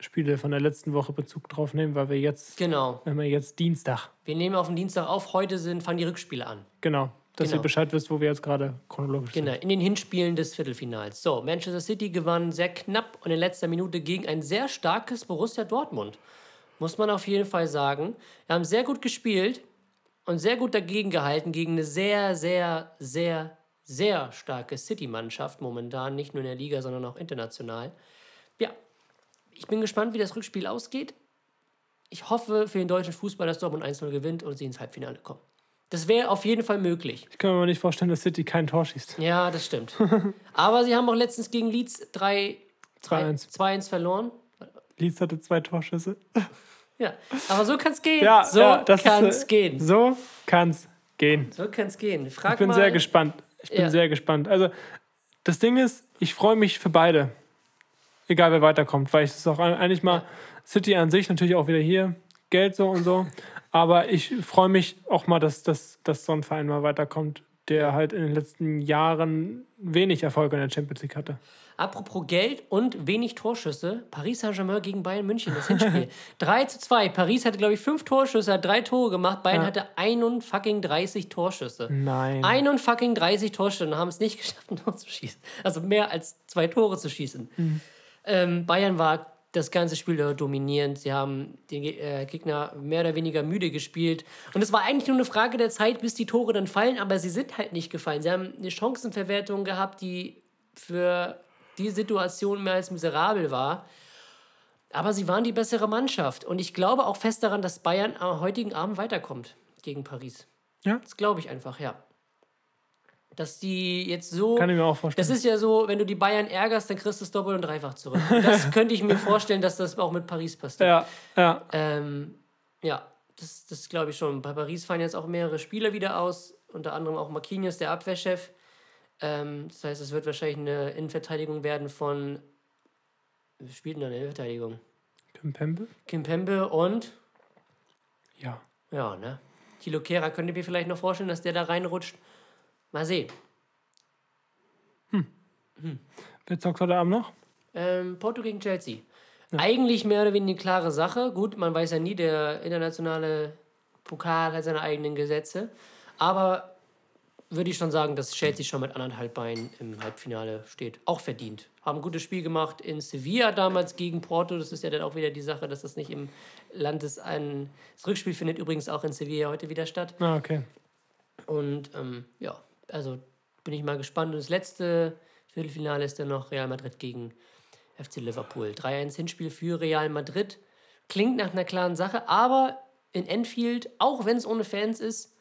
Spiele von der letzten Woche Bezug drauf nehmen, weil wir jetzt, Genau. wenn wir jetzt Dienstag, Wir nehmen auf den Dienstag auf. Heute sind, fangen die Rückspiele an. genau, dass Genau. ihr Bescheid wisst, wo wir jetzt gerade chronologisch Genau, sind. in den Hinspielen des Viertelfinals. So, Manchester City gewann sehr knapp und in letzter Minute gegen ein sehr starkes Borussia Dortmund. Muss man auf jeden Fall sagen. Wir haben sehr gut gespielt und sehr gut dagegen gehalten gegen eine sehr, sehr, sehr, sehr starke City-Mannschaft momentan. Nicht nur in der Liga, sondern auch international. Ja, ich bin gespannt, wie das Rückspiel ausgeht. Ich hoffe für den deutschen Fußball, dass Dortmund 1-0 gewinnt und sie ins Halbfinale kommen. Das wäre auf jeden Fall möglich. Ich kann mir aber nicht vorstellen, dass City kein Tor schießt. Ja, das stimmt. Aber sie haben auch letztens gegen Leeds 3 2-1. 2-1 verloren. Leeds hatte zwei Torschüsse. Ja, aber so kann es gehen. Ja, so ja, das kann es äh, gehen. So kann's gehen. So kann es gehen. Frag Ich bin mal, sehr gespannt. Ich bin Ja. sehr gespannt. Also, das Ding ist, ich freue mich für beide. Egal, wer weiterkommt, weil ich es auch eigentlich mal City an sich natürlich auch wieder hier, Geld so und so. Aber ich freue mich auch mal, dass, dass, dass so ein Verein mal weiterkommt, der halt in den letzten Jahren wenig Erfolg in der Champions League hatte. Apropos Geld und wenig Torschüsse. Paris Saint-Germain gegen Bayern München, das Hinspiel. 3 zu 2. Paris hatte, glaube ich, fünf Torschüsse, hat drei Tore gemacht. Bayern Ja. hatte 31 Torschüsse. Nein. 31 Torschüsse und haben es nicht geschafft, ein Tor zu schießen. Also mehr als zwei Tore zu schießen. Mhm. Ähm, Bayern war das ganze Spiel dominierend. Sie haben den äh, Gegner mehr oder weniger müde gespielt. Und es war eigentlich nur eine Frage der Zeit, bis die Tore dann fallen, aber sie sind halt nicht gefallen. Sie haben eine Chancenverwertung gehabt, die für die Situation mehr als miserabel war. Aber sie waren die bessere Mannschaft. Und ich glaube auch fest daran, dass Bayern am heutigen Abend weiterkommt gegen Paris. Ja. Das glaube ich einfach, ja. Dass die jetzt so. Kann ich mir auch vorstellen. Das ist ja so, wenn du die Bayern ärgerst, dann kriegst du es doppelt und dreifach zurück. Das könnte ich mir vorstellen, dass das auch mit Paris passiert. Ja, ja. Ähm, ja, das, das glaube ich schon. Bei Paris fallen jetzt auch mehrere Spieler wieder aus, unter anderem auch Marquinhos, der Abwehrchef. Ähm, das heißt, es wird wahrscheinlich eine Innenverteidigung werden von. Wer spielt denn da eine Innenverteidigung? Kim Pembe? Kim Pembe und. Ja. Ja, ne? Thilo Kehrer, könnt ihr mir vielleicht noch vorstellen, dass der da reinrutscht? Mal sehen. Wer zockt heute Abend noch? Ähm, Porto gegen Chelsea. Eigentlich mehr oder weniger eine klare Sache. Gut, man weiß ja nie, der internationale Pokal hat seine eigenen Gesetze. Aber würde ich schon sagen, dass Chelsea schon mit anderthalb Beinen im Halbfinale steht. Auch verdient. Haben ein gutes Spiel gemacht in Sevilla damals gegen Porto. Das ist ja dann auch wieder die Sache, dass das nicht im Land ist. Ein das Rückspiel findet übrigens auch in Sevilla heute wieder statt. Ah, okay. Und ähm, ja, also bin ich mal gespannt. Und das letzte Viertelfinale ist dann noch Real Madrid gegen FC Liverpool. 3-1 Hinspiel für Real Madrid. Klingt nach einer klaren Sache, aber in Enfield, auch wenn es ohne Fans ist,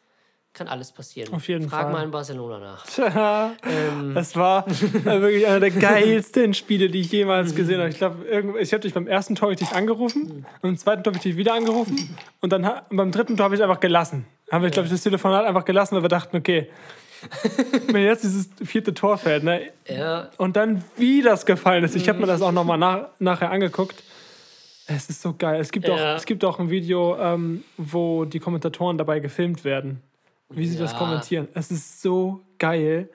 kann alles passieren. Auf jeden Frag Fall. mal in Barcelona nach. Tja, Ähm. das war äh, wirklich einer der geilsten Spiele, die ich jemals gesehen habe. Ich glaube, ich habe dich beim ersten Tor dich angerufen und beim zweiten Tor habe ich dich wieder angerufen und dann beim dritten Tor habe ich einfach gelassen. Haben wir, glaube ich, das Telefonat einfach gelassen, weil wir dachten, okay, wenn jetzt dieses vierte Tor fällt, ne? Ja. Und dann wie das gefallen ist. Ich habe mir das auch nochmal nach, nachher angeguckt. Es ist so geil. Es gibt, Ja. auch, es gibt auch ein Video, ähm, wo die Kommentatoren dabei gefilmt werden. Wie sie das Ja. kommentieren. Es ist so geil.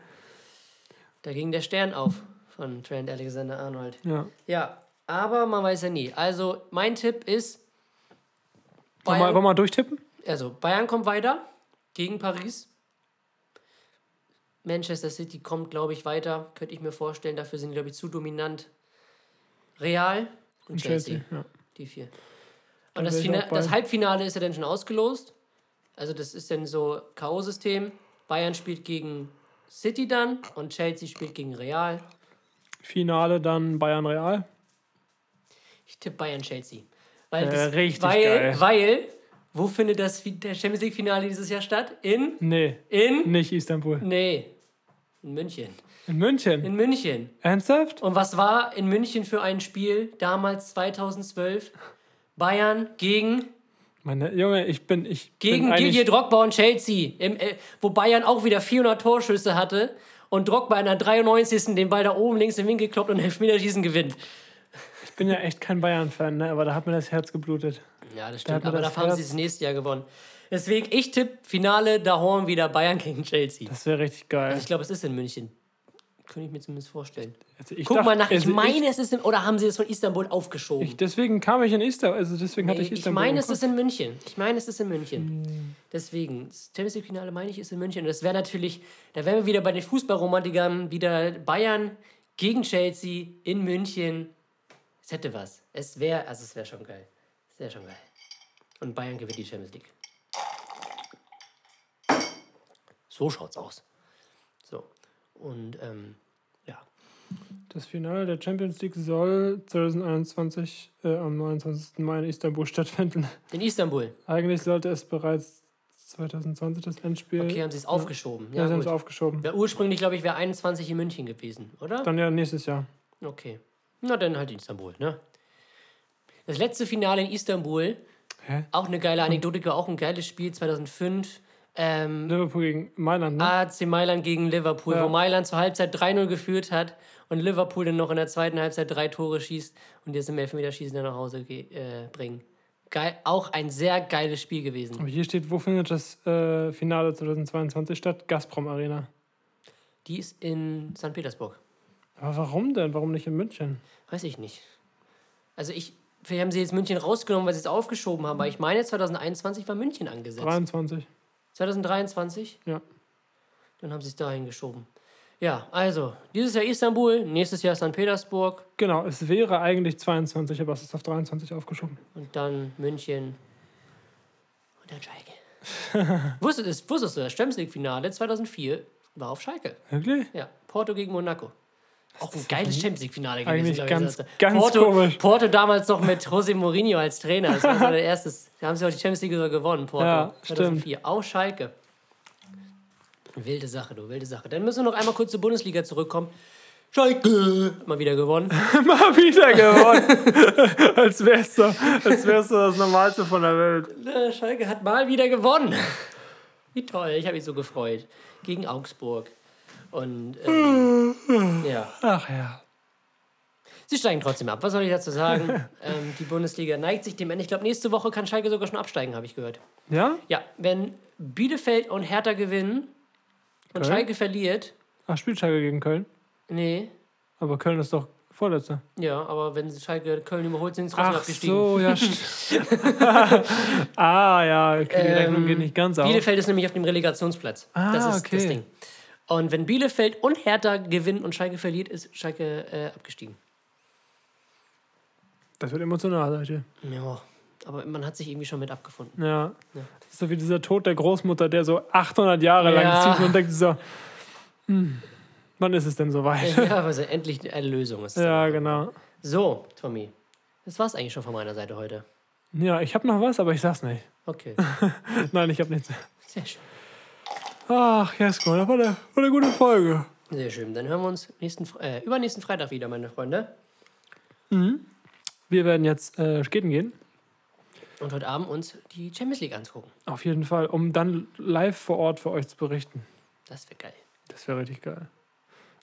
Da ging der Stern auf von Trent Alexander Arnold. Ja. Ja, aber man weiß ja nie. Also, mein Tipp ist. Wollen wir, wollen wir mal durchtippen? Also, Bayern kommt weiter gegen Paris. Manchester City kommt, glaube ich, weiter. Könnte ich mir vorstellen. Dafür sind die, glaube ich, zu dominant. Real und, Und Chelsea. Chelsea, ja. Die vier. Und das, das Halbfinale ist ja dann schon ausgelost. Also, das ist dann so K.O.-System. Bayern spielt gegen City dann und Chelsea spielt gegen Real. Finale dann Bayern Real. Ich tippe Bayern-Chelsea. Weil, Äh, das, richtig weil, geil. weil, wo findet das Champions League-Finale dieses Jahr statt? In? Nee. In? Nicht Istanbul. Nee. In München. In München. In München. Ernsthaft? Und was war in München für ein Spiel damals 2012? Bayern gegen, Meine Junge, ich bin ich gegen bin Didier Drogba und Chelsea. Im, äh, wo Bayern auch wieder 400 Torschüsse hatte und Drogba in der 93. den Ball da oben links im Winkel kloppt und Elfmeterschießen gewinnt. Ich bin ja echt kein Bayern-Fan, ne? aber da hat mir das Herz geblutet. Ja, das Da stimmt. mir Aber dafür haben sie das nächste Jahr gewonnen. Deswegen, ich tippe Finale, da horn wieder Bayern gegen Chelsea. Das wäre richtig geil. Also ich glaube, es ist in München. Könnte ich mir zumindest vorstellen. Also ich Guck dachte- mal nach, ich also ich- meine, es ist in, oder haben sie es von Istanbul aufgeschoben? Ich, deswegen kam ich in Istanbul, also deswegen hatte Nee, ich ich Istanbul. meine, im es ist in München. Ich meine, es ist in München. Deswegen, das Champions League-Finale, meine ich, ist in München. Und das wäre natürlich, da wären wir wieder bei den Fußballromantikern, wieder Bayern gegen Chelsea in München. Es hätte was. Es wäre, also es wäre schon geil. Es wäre schon geil. Und Bayern gewinnt die Champions League. So schaut's aus. So. Und, ähm, ja. Das Finale der Champions League soll 2021 äh, am 29. Mai in Istanbul stattfinden. In Istanbul. Eigentlich sollte es bereits 2020 das Endspiel. Okay, haben sie es aufgeschoben. Ja, sie haben es aufgeschoben. Wär ursprünglich, glaube ich, wäre 21 in München gewesen, oder? Dann ja nächstes Jahr. Okay. Na, dann halt Istanbul, ne? Das letzte Finale in Istanbul, Hä? auch eine geile Anekdote, war auch ein geiles Spiel 2005. Ähm, Liverpool gegen Mailand, ne? AC Mailand gegen Liverpool, Ja. wo Mailand zur Halbzeit 3-0 geführt hat und Liverpool dann noch in der zweiten Halbzeit drei Tore schießt und jetzt im Elfmeterschießen dann nach Hause äh, bringen. Geil, auch ein sehr geiles Spiel gewesen. Aber hier steht, wo findet das äh, Finale 2022 statt? Gazprom Arena. Die ist in St. Petersburg. Aber warum denn? Warum nicht in München? Weiß ich nicht. Also ich, vielleicht haben sie jetzt München rausgenommen, weil sie es aufgeschoben haben, aber ich meine 2021 war München angesetzt. 23. 2023? Ja. Dann haben sie es dahin geschoben. Ja, also, dieses Jahr Istanbul, nächstes Jahr St. Petersburg Genau, es wäre eigentlich 22, aber es ist auf 23 aufgeschoben. und dann München und dann Schalke. wusstest, du- wusstest du, das Champions League-Finale 2004 war auf Schalke. Wirklich? Ja, Porto gegen Monaco. Auch ein geiles Champions League-Finale gewesen. Eigentlich ganz- erste. ganz Porto, komisch. Porto damals noch mit José Mourinho als Trainer. Das war so der erstes. Da haben sie auch die Champions League sogar gewonnen, Porto. Ja, 2004. Auf Schalke. Wilde Sache, du, wilde Sache. Dann müssen wir noch einmal kurz zur Bundesliga zurückkommen. Schalke mal wieder gewonnen. Mal wieder gewonnen. als wär's so, als wär's so das Normalste von der Welt. Schalke hat mal wieder gewonnen. Wie toll, ich habe mich so gefreut. Gegen Augsburg. Und ähm, ja. Ach ja. Sie steigen trotzdem ab. Was soll ich dazu sagen? ähm, die Bundesliga neigt sich dem Ende. Ich glaube, nächste Woche kann Schalke sogar schon absteigen, habe ich gehört. Ja? Ja, wenn Bielefeld und Hertha gewinnen und Okay. Schalke verliert, Ach, spielt Schalke gegen Köln? nee, Aber Köln ist doch Vorletzter. Ja, aber wenn Schalke Köln überholt, sind sie trotzdem Ach abgestiegen. so, ja. ah, ja, okay, die Rechnung geht nicht ganz auf. Ähm, Bielefeld ist nämlich auf dem Relegationsplatz. Ah, das ist okay. das Ding. Und wenn Bielefeld und Hertha gewinnen und Schalke verliert, ist Schalke äh, abgestiegen. Das wird emotional heute. Ja, aber man hat sich irgendwie schon mit abgefunden. Ja. Ja. Das ist so wie dieser Tod der Großmutter, der so 800 Jahre lang Ja. zieht und denkt so, hm, wann ist es denn soweit? Ja, also endlich eine Lösung ist. Ja, genau. So, Tommy. Das war's eigentlich schon von meiner Seite heute. Ja, ich habe noch was, aber ich sag's nicht. Okay. Nein, ich habe nichts. Sehr schön. Ach, Jesko, das war eine, war eine gute Folge. Sehr schön. Dann hören wir uns nächsten, äh, übernächsten Freitag wieder, meine Freunde. Mhm. Wir werden jetzt äh, skaten gehen. Und heute Abend uns die Champions League angucken. Auf jeden Fall, um dann live vor Ort für euch zu berichten. Das wäre geil. Das wäre richtig geil.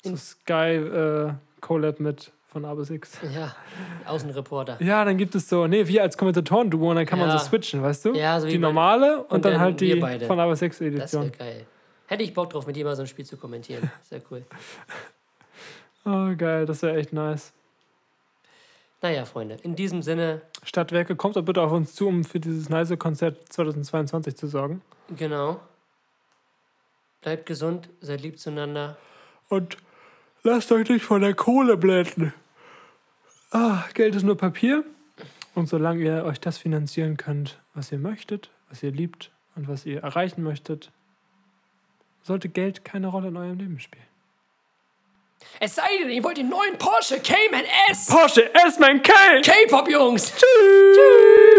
So Sky äh, Collab mit von A bis X. Ja, Außenreporter. Ja, dann gibt es so, nee, wir als Kommentatoren-Duo und dann kann man Ja. so switchen, weißt du? Ja, so wie die normale und, und dann, dann halt die beide. von A bis X Das wäre Edition. geil. Hätte ich Bock drauf, mit dir mal so ein Spiel zu kommentieren. Sehr cool. Oh, geil, das wäre echt nice. Naja, Freunde, in diesem Sinne, Stadtwerke, kommt doch bitte auf uns zu, um für dieses nice Konzert 2022 zu sorgen. genau. Bleibt gesund, seid lieb zueinander. Und lasst euch nicht von der Kohle blenden. Ah, Geld ist nur Papier. Und solange ihr euch das finanzieren könnt, was ihr möchtet, was ihr liebt und was ihr erreichen möchtet, sollte Geld keine Rolle in eurem Leben spielen. Es sei denn, ihr wollt den neuen Porsche Cayman S. Porsche S, mein K! K-Pop, Jungs. Tschüss.